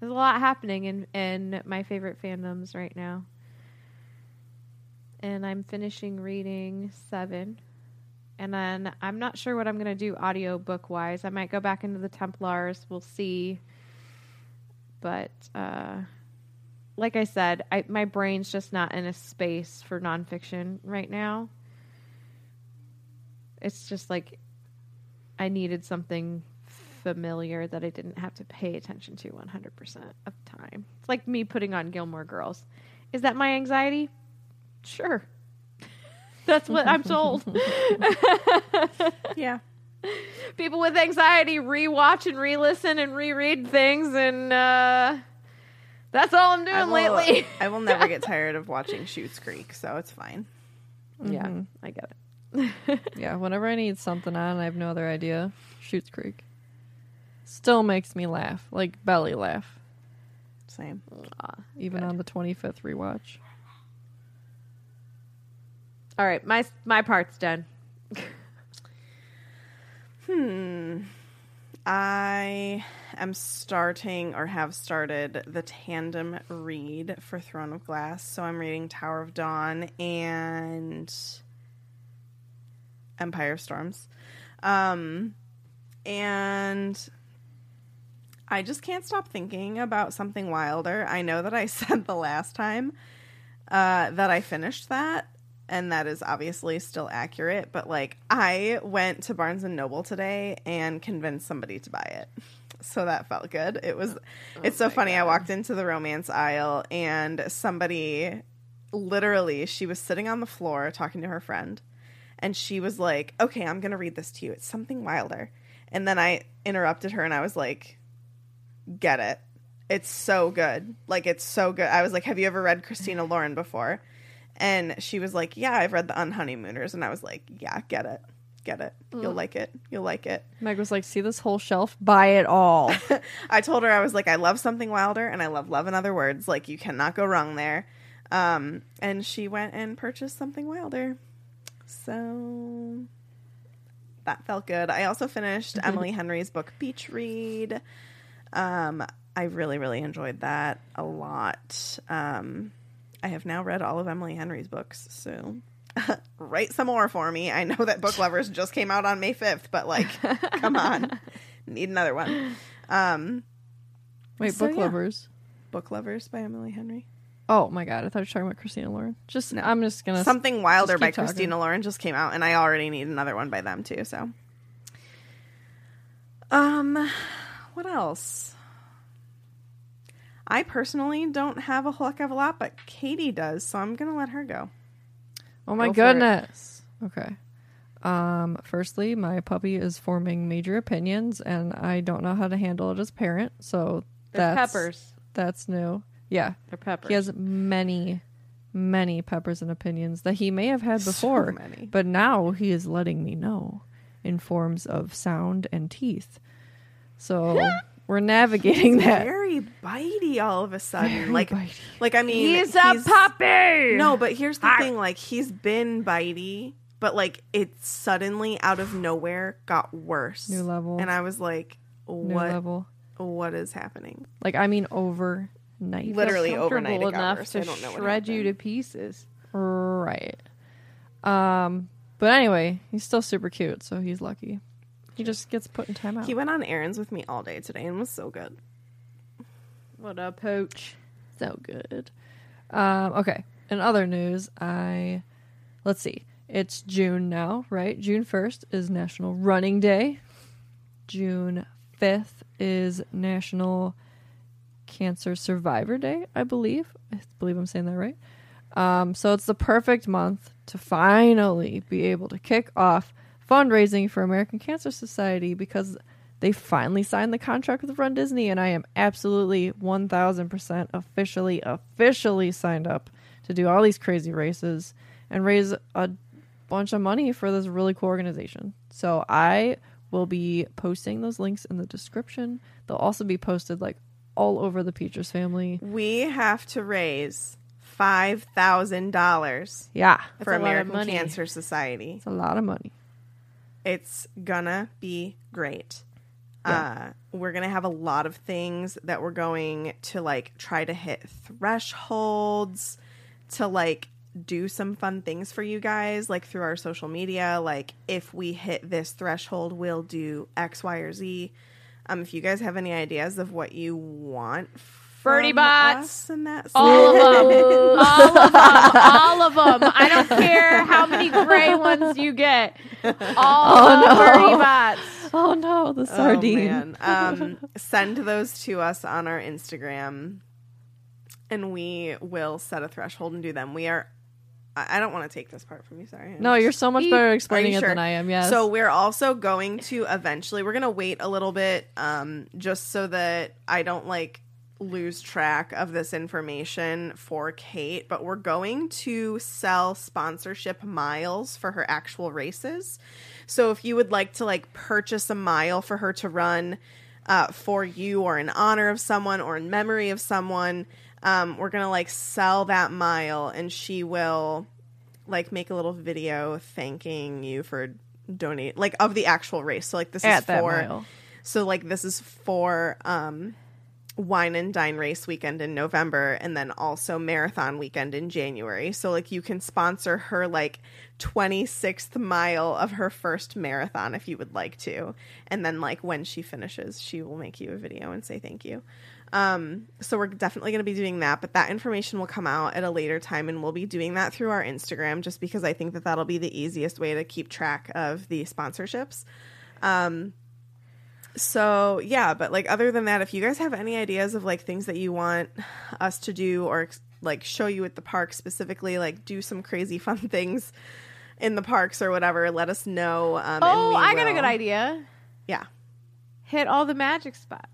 there's a lot happening in in my favorite fandoms right now. And I'm finishing reading seven. And then I'm not sure what I'm going to do audio book wise. I might go back into the Templars. We'll see. But uh, like I said, I, my brain's just not in a space for nonfiction right now. It's just like I needed something familiar that I didn't have to pay attention to 100% of the time. It's like me putting on Gilmore Girls. Is that my anxiety? Sure. That's what I'm told. Yeah. People with anxiety rewatch and re-listen and reread things, and uh, that's all I'm doing I will, lately. I will never get tired of watching Schitt's Creek, so it's fine. Yeah, I get it. Yeah, whenever I need something on, I have no other idea. Schitt's Creek. Still makes me laugh, like belly laugh, Same. even on the 25th rewatch. All right, my my part's done. Hmm. I am starting or have started the tandem read for Throne of Glass. So I'm reading Tower of Dawn and Empire of Storms. Um, and I just can't stop thinking about something wilder. I know that I said the last time uh, that I finished that, and that is obviously still accurate. But like, I went to Barnes and Noble today and convinced somebody to buy it, so that felt good. It was. it's so funny. I walked into the romance aisle and somebody, literally, she was sitting on the floor talking to her friend, and she was like, "Okay, I'm gonna read this to you. It's something wilder." And then I interrupted her and I was like, "Get it." It's so good. Like it's so good. I was like, "Have you ever read Christina Lauren before?" And she was like, "Yeah, I've read the Unhoneymooners." And I was like, "Yeah, get it. Get it. You'll like it. You'll like it." Meg was like, "See this whole shelf? Buy it all." I told her I was like, "I love something wilder and I love Love and Other Words. Like you cannot go wrong there." Um, and she went and purchased something wilder. So that felt good. I also finished Emily Henry's book Beach Read. Um, I really, really enjoyed that a lot. Um, I have now read all of Emily Henry's books, so write some more for me. I know that Book Lovers just came out on May 5th, but like, come on. Need another one. Um, Wait, So, book yeah. lovers. Book Lovers by Emily Henry. Oh my god, I thought you were talking about Christina Lauren. Just I'm just gonna Something Wilder by talking. Christina Lauren just came out, and I already need another one by them too. So, um, what else? I personally don't have a whole heck of a lot, but Katie does, so I'm gonna let her go. Oh my Go goodness. Okay. Um, firstly, my puppy is forming major opinions, and I don't know how to handle it as a parent. So They're that's peppers. That's new. Yeah, They're peppers. he has many, many peppers and opinions that he may have had before, many. but now he is letting me know in forms of sound and teeth. So we're navigating that. Very bitey all of a sudden. Very like, bitey. like I mean, He's a puppy. No, but here's the thing: like he's been bitey, but like it suddenly out of nowhere got worse. New level. and I was like, New "What? level. What is happening?" Like I mean, overnight. Literally overnight it got enough worse. to I don't know what shred you to pieces. Right. Um, but anyway, he's still super cute, so he's lucky. He just gets put in timeout. He went on errands with me all day today and was so good. What a poach. so good. Um, okay. In other news, I let's see. It's June now, right? June first is National Running Day. June fifth is National Cancer Survivor Day, I believe. I believe I'm saying that right. Um, so it's the perfect month to finally be able to kick off fundraising for American Cancer Society because they finally signed the contract with Run Disney, and I am absolutely 1000% officially, officially signed up to do all these crazy races and raise a bunch of money for this really cool organization. So I will be posting those links in the description. They'll also be posted like all over the Peters family. We have to raise five thousand dollars Yeah, for a lot of American. Cancer Society. it's a lot of money. It's gonna be great. Uh, we're gonna have a lot of things that we're going to like try to hit thresholds to like do some fun things for you guys, like through our social media. Like if we hit this threshold, we'll do X, Y, or Z. Um, if you guys have any ideas of what you want, Birdie from bots. us in that All of them. all of them. All of them. I don't care how many gray ones you get. All the birdie bots. Oh no, the Oh, sardine. man. Um, send those to us on our Instagram, and we will set a threshold and do them. We are. I I don't want to take this part from you. Sorry. no, you're so much better at explaining you it sure? than I am. Yes. So we're also going to eventually. We're going to wait a little bit, um, just so that I don't like lose track of this information for Kate. But we're going to sell sponsorship miles for her actual races. So if you would like to like purchase a mile for her to run uh, for you or in honor of someone or in memory of someone, um, we're gonna like sell that mile, and she will like make a little video thanking you for donate like of the actual race. So like this is At that for mile. so like this is for um wine and dine race weekend in November and then also marathon weekend in January. So like you can sponsor her like 26th mile of her first marathon if you would like to. And then like when she finishes, she will make you a video and say thank you. Um so we're definitely going to be doing that, but that information will come out at a later time and we'll be doing that through our Instagram just because I think that that'll be the easiest way to keep track of the sponsorships. Um so yeah, but like other than that, if you guys have any ideas of like things that you want us to do or like show you at the park specifically, like do some crazy fun things in the parks or whatever, let us know. Um, and Oh, we I got a good idea. Yeah. Hit all the magic spots.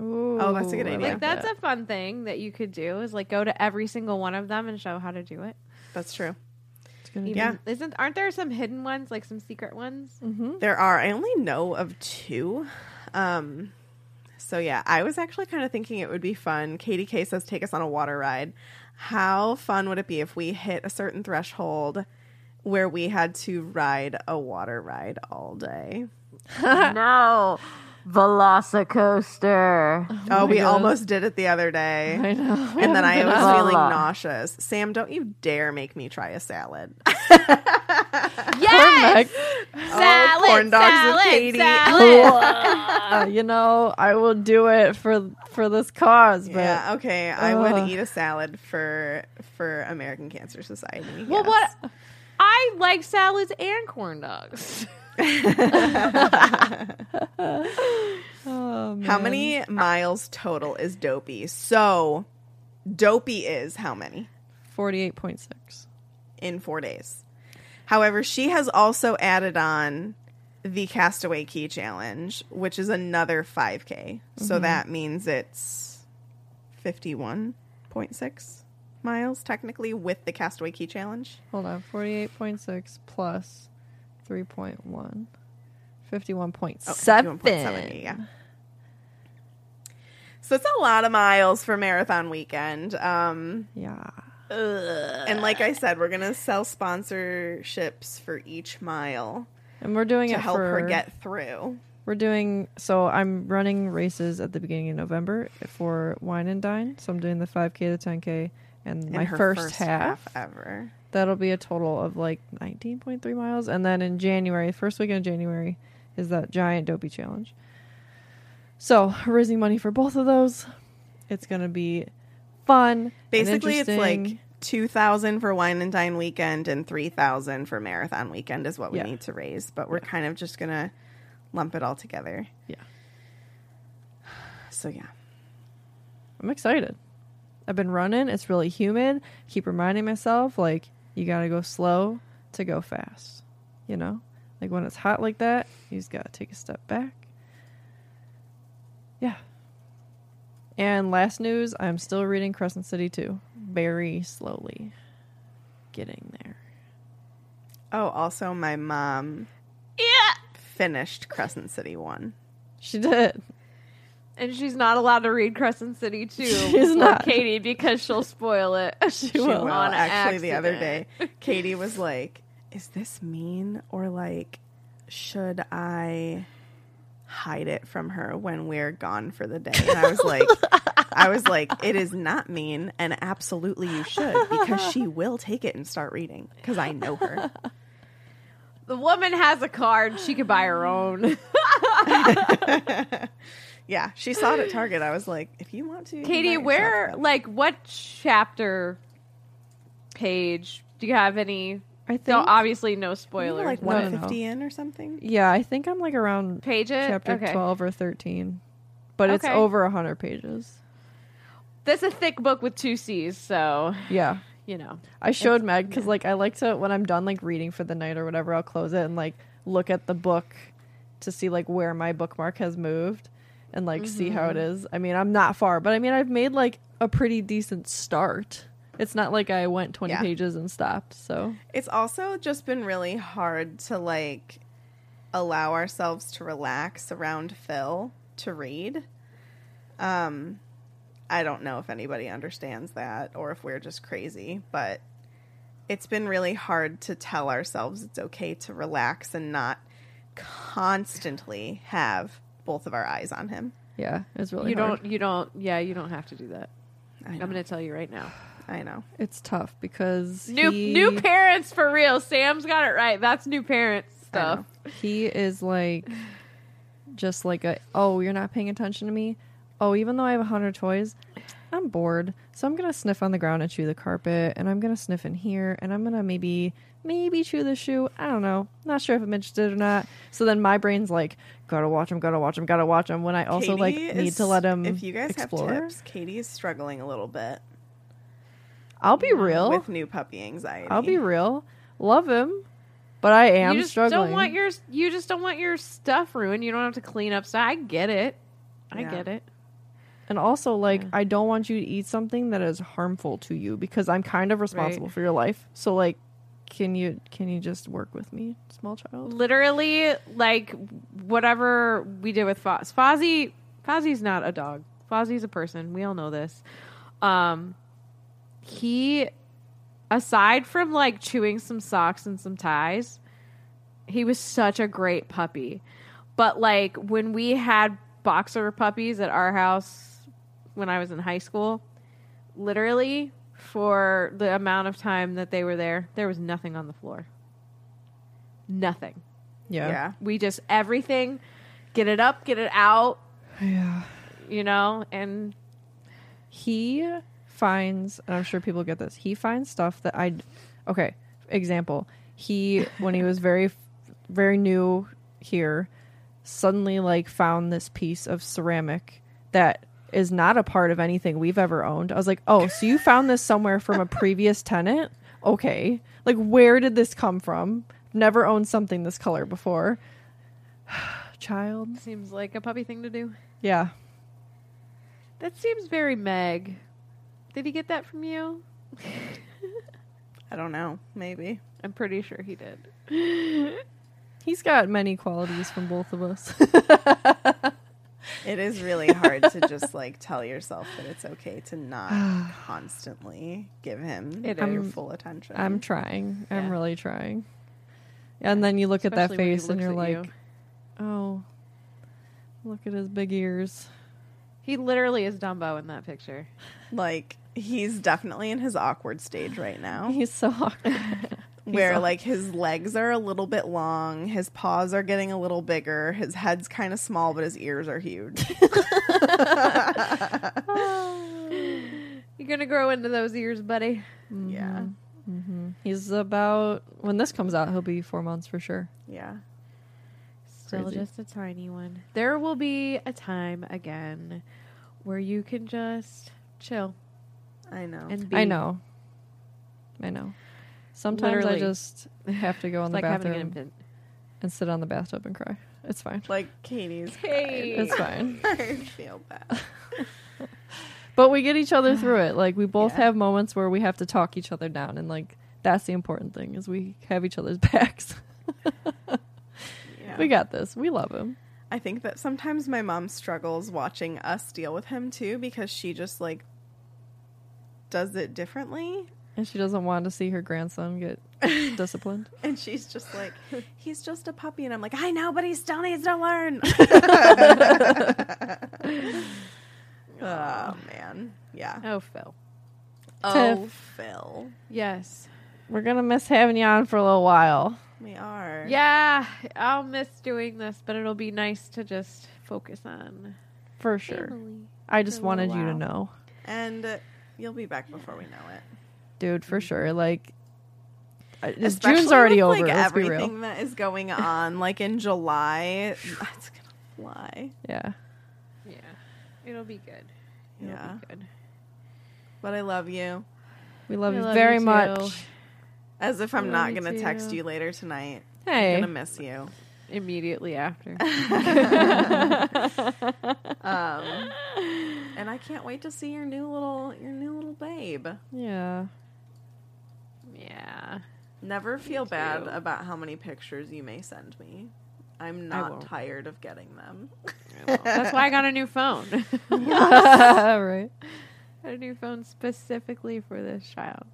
Oh, that's a good idea. Like that's a fun thing that you could do is like go to every single one of them and show how to do it. That's true. It's gonna Even, Yeah. Isn't aren't there some hidden ones, like some secret ones? There are. I only know of two. Um, so yeah, I was actually kind of thinking it would be fun. Katie K says take us on a water ride. How fun would it be if we hit a certain threshold where we had to ride a water ride all day? no. Velocicoaster. Oh, we goodness. almost did it the other day. I know. And then I was Voila. feeling nauseous. Sam, don't you dare make me try a salad. Yes, Heck, salad, corn dogs with salad, Katie. salad. uh, you know, I will do it for for this cause, but yeah, okay. I Ugh. would eat a salad for for American Cancer Society. Well, yes. what? I like salads and corn dogs. Oh, How many oh, miles total is Dopey? So, Dopey is how many Forty-eight point six. in four days? However, she has also added on the Castaway Cay Challenge, which is another 5K. So mm-hmm. that means it's 51.6 miles technically with the Castaway Cay Challenge. Hold on, forty-eight point six plus three point one. Fifty-one point Oh, seven. 51.7, yeah. So it's a lot of miles for marathon weekend. Um, Yeah. and like I said, we're gonna sell sponsorships for each mile And we're doing to it help for her get through. We're doing so. I'm running races at the beginning of November for Wine and Dine. So I'm doing the 5K, the 10K, and In my her first, half, ever. That'll be a total of like 19.3 miles. And then in January, first weekend of January, is that giant dopey challenge. So raising money for both of those. It's gonna be fun. Basically, it's like two thousand for wine and dine weekend and three thousand for marathon weekend is what we Yeah. need to raise. But we're kind of just gonna lump it all together. Yeah. So yeah, I'm excited. I've been running. It's really humid. Keep reminding myself, like, you got to go slow to go fast. You know? Like, when it's hot like that, you just got to take a step back. Yeah. And last news I'm still reading Crescent City 2. Very slowly. Getting there. Oh, also, my mom Yeah. finished Crescent City one. She did. And she's not allowed to read Crescent City too. She's not. Katie because she'll spoil it. She She will. will. On Actually, the other day. Katie was like, "Is this mean or like, should I hide it from her when we're gone for the day?" And I was like, "I was like, it is not mean, and absolutely you should because she will take it and start reading because I know her." The woman has a card. She could buy her own. Yeah, she saw it at Target. I was like, "If you want to, Katie, where, like, what chapter page? Do you have any? I think. So obviously no spoilers. like No, no, no. in or something. yeah, I think I'm like around page it. chapter okay. 12 or 13. But it's Okay. over 100 pages. That's a thick book with two C's, so Yeah. you know. I showed Meg because like I like to when I'm done like reading for the night or whatever, I'll close it and like look at the book to see like where my bookmark has moved and like see how it is. I mean, I'm not far, but I mean, I've made like a pretty decent start. It's not like I went 20 Yeah. pages and stopped. So It's also just been really hard to like allow ourselves to relax around Phil to read. Um I don't know if anybody understands that or if we're just crazy, but it's been really hard to tell ourselves it's okay to relax and not constantly have both of our eyes on him. yeah, it's really you hard. don't. You don't. Yeah, you don't have to do that. I I'm going to tell you right now. I know. It's tough because New he, new parents for real. Sam's got it right. That's new parents stuff. he is like just like a oh you're not paying attention to me oh even though i have a hundred toys i'm bored so i'm gonna sniff on the ground and chew the carpet and i'm gonna sniff in here and i'm gonna maybe maybe chew the shoe i don't know not sure if i'm interested or not so then my brain's like gotta watch him gotta watch him gotta watch him when i also like need is- to let him If you guys explore have tips, Katie is struggling a little bit i'll be um, real with new puppy anxiety. i'll be real love him but i am you just struggling don't want your you just don't want your stuff ruined. You don't have to clean up stuff. I get it. I Yeah. get it. And also, like, Yeah. I don't want you to eat something that is harmful to you because I'm kind of responsible for your life. So, like, can you can you just work with me, small child? Literally, like whatever we did with Foz. Fozzie, Fozzie's not a dog. Fozzie's a person. We all know this. Um, he, aside from like chewing some socks and some ties, he was such a great puppy. But like when we had boxer puppies at our house when I was in high school, literally for the amount of time that they were there, there was nothing on the floor. Nothing. Yeah. Yeah. We just everything, get it up, get it out, Yeah. you know, and He finds, and I'm sure people get this. He finds stuff that I. Okay, example. He when he was very, very new here, suddenly like found this piece of ceramic that is not a part of anything we've ever owned. I was like, oh, so you found this somewhere from a previous tenant? Okay, like where did this come from? Never owned something this color before. Child, seems like a puppy thing to do. yeah. That seems very Meg. Did he get that from you? I don't know. Maybe. I'm pretty sure he did. He's got many qualities from both of us. It is really hard to just like tell yourself that it's okay to not constantly give him It your full attention. I'm trying. I'm really trying. And then you look at that Especially when he face and you're like, you. oh, look at his big ears. He literally is Dumbo in that picture. like He's definitely in his awkward stage right now. He's so awkward. Where like his legs are a little bit long, his paws are getting a little bigger, his head's kind of small, but his ears are huge. You're gonna grow into those ears, buddy. Yeah. Mm-hmm. Mm-hmm. He's about when this comes out, he'll be four months for sure. Yeah. Still Crazy. just a tiny one. There will be a time again where you can just chill I know. and be. I know. I know. Sometimes Literally. I just have to go in the like having an bathroom infant. and sit on the bathtub and cry. It's fine. like Katie's. Hey. It's fine. I feel bad. But we get each other through it. Like we both Yeah. have moments where we have to talk each other down and like that's the important thing is we have each other's backs. Yeah. we got this. We love him. I think that sometimes my mom struggles watching us deal with him too because she just like does it differently. And she doesn't want to see her grandson get disciplined. And she's just like, he's just a puppy. And I'm like, I know, but he still needs to learn. oh, man. Yeah. Oh, Phil. Oh, Phil. Yes. We're gonna miss having you on for a little while. We are. Yeah, I'll miss doing this, but it'll be nice to just focus on For sure. family. I just wanted you to while. know. And uh, you'll be back before we know it. Dude, for sure. Like this Especially June's already with, over. Like, let's be real. everything that is going on, like in July, it's gonna fly. Yeah. Yeah, it'll be good. It'll Yeah. be good. But I love you. We love We you love very you much. As if I'm Love not gonna text you later tonight. Hey. I'm gonna miss you. Immediately after. Um, and I can't wait to see your new little your new little babe. Yeah. Yeah. Never feel bad about how many pictures you may send me. I'm not tired of getting them. That's why I got a new phone. right. got a new phone specifically for this child.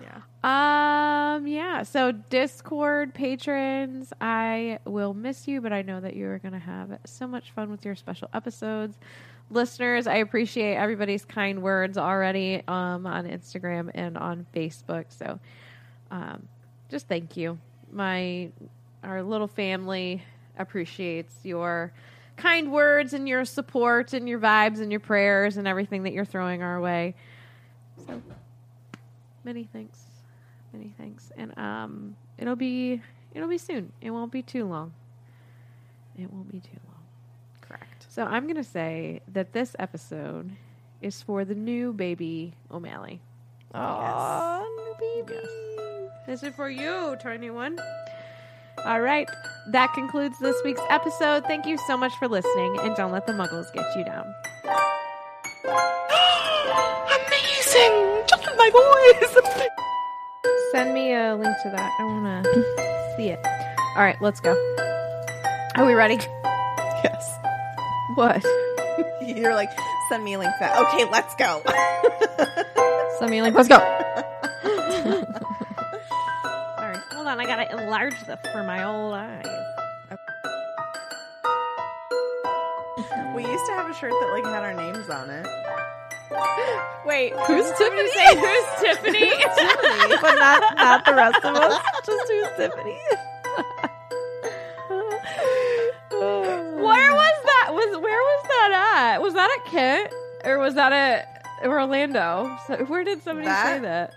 Yeah. Um, yeah. So Discord patrons, I will miss you, but I know that you are going to have so much fun with your special episodes. Listeners, I appreciate everybody's kind words already um, on Instagram and on Facebook. So, um, just thank you. My our little family appreciates your kind words and your support and your vibes and your prayers and everything that you're throwing our way. So many thanks many thanks and um it'll be it'll be soon it won't be too long it won't be too long. So i'm gonna say that this episode is for the new baby o'malley. Aw, new baby. this is for you tiny one. All right that concludes this week's episode. Thank you so much for listening and don't let the muggles get you down. Amazing! Just my voice. send me a link to that. I want to see it. All right let's go. Are we ready? yes. What You're like, send me a link that. Okay, let's go. Send me a link. Let's go. All right, hold on. I gotta enlarge this for my old eyes. we used to have a shirt that like had our names on it. Wait, Who's Tiffany? Say who's Tiffany? Tiffany? but not not the rest of us. Just who's Tiffany. That? Was that at Kent or was that at Orlando? So where did somebody say That-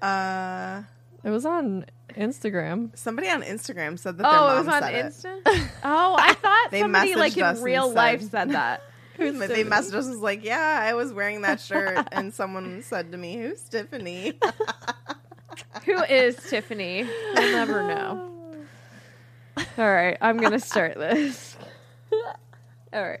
that? Uh, It was on Instagram. somebody on Instagram said that their Oh, mom it was on said it. Insta. Oh, I thought They somebody like in real said- life said that. But they messaged us was like, "Yeah, I was wearing that shirt," and someone said to me, "Who's Tiffany?" Who is Tiffany? We'll never know. All right, I'm gonna start this. All right.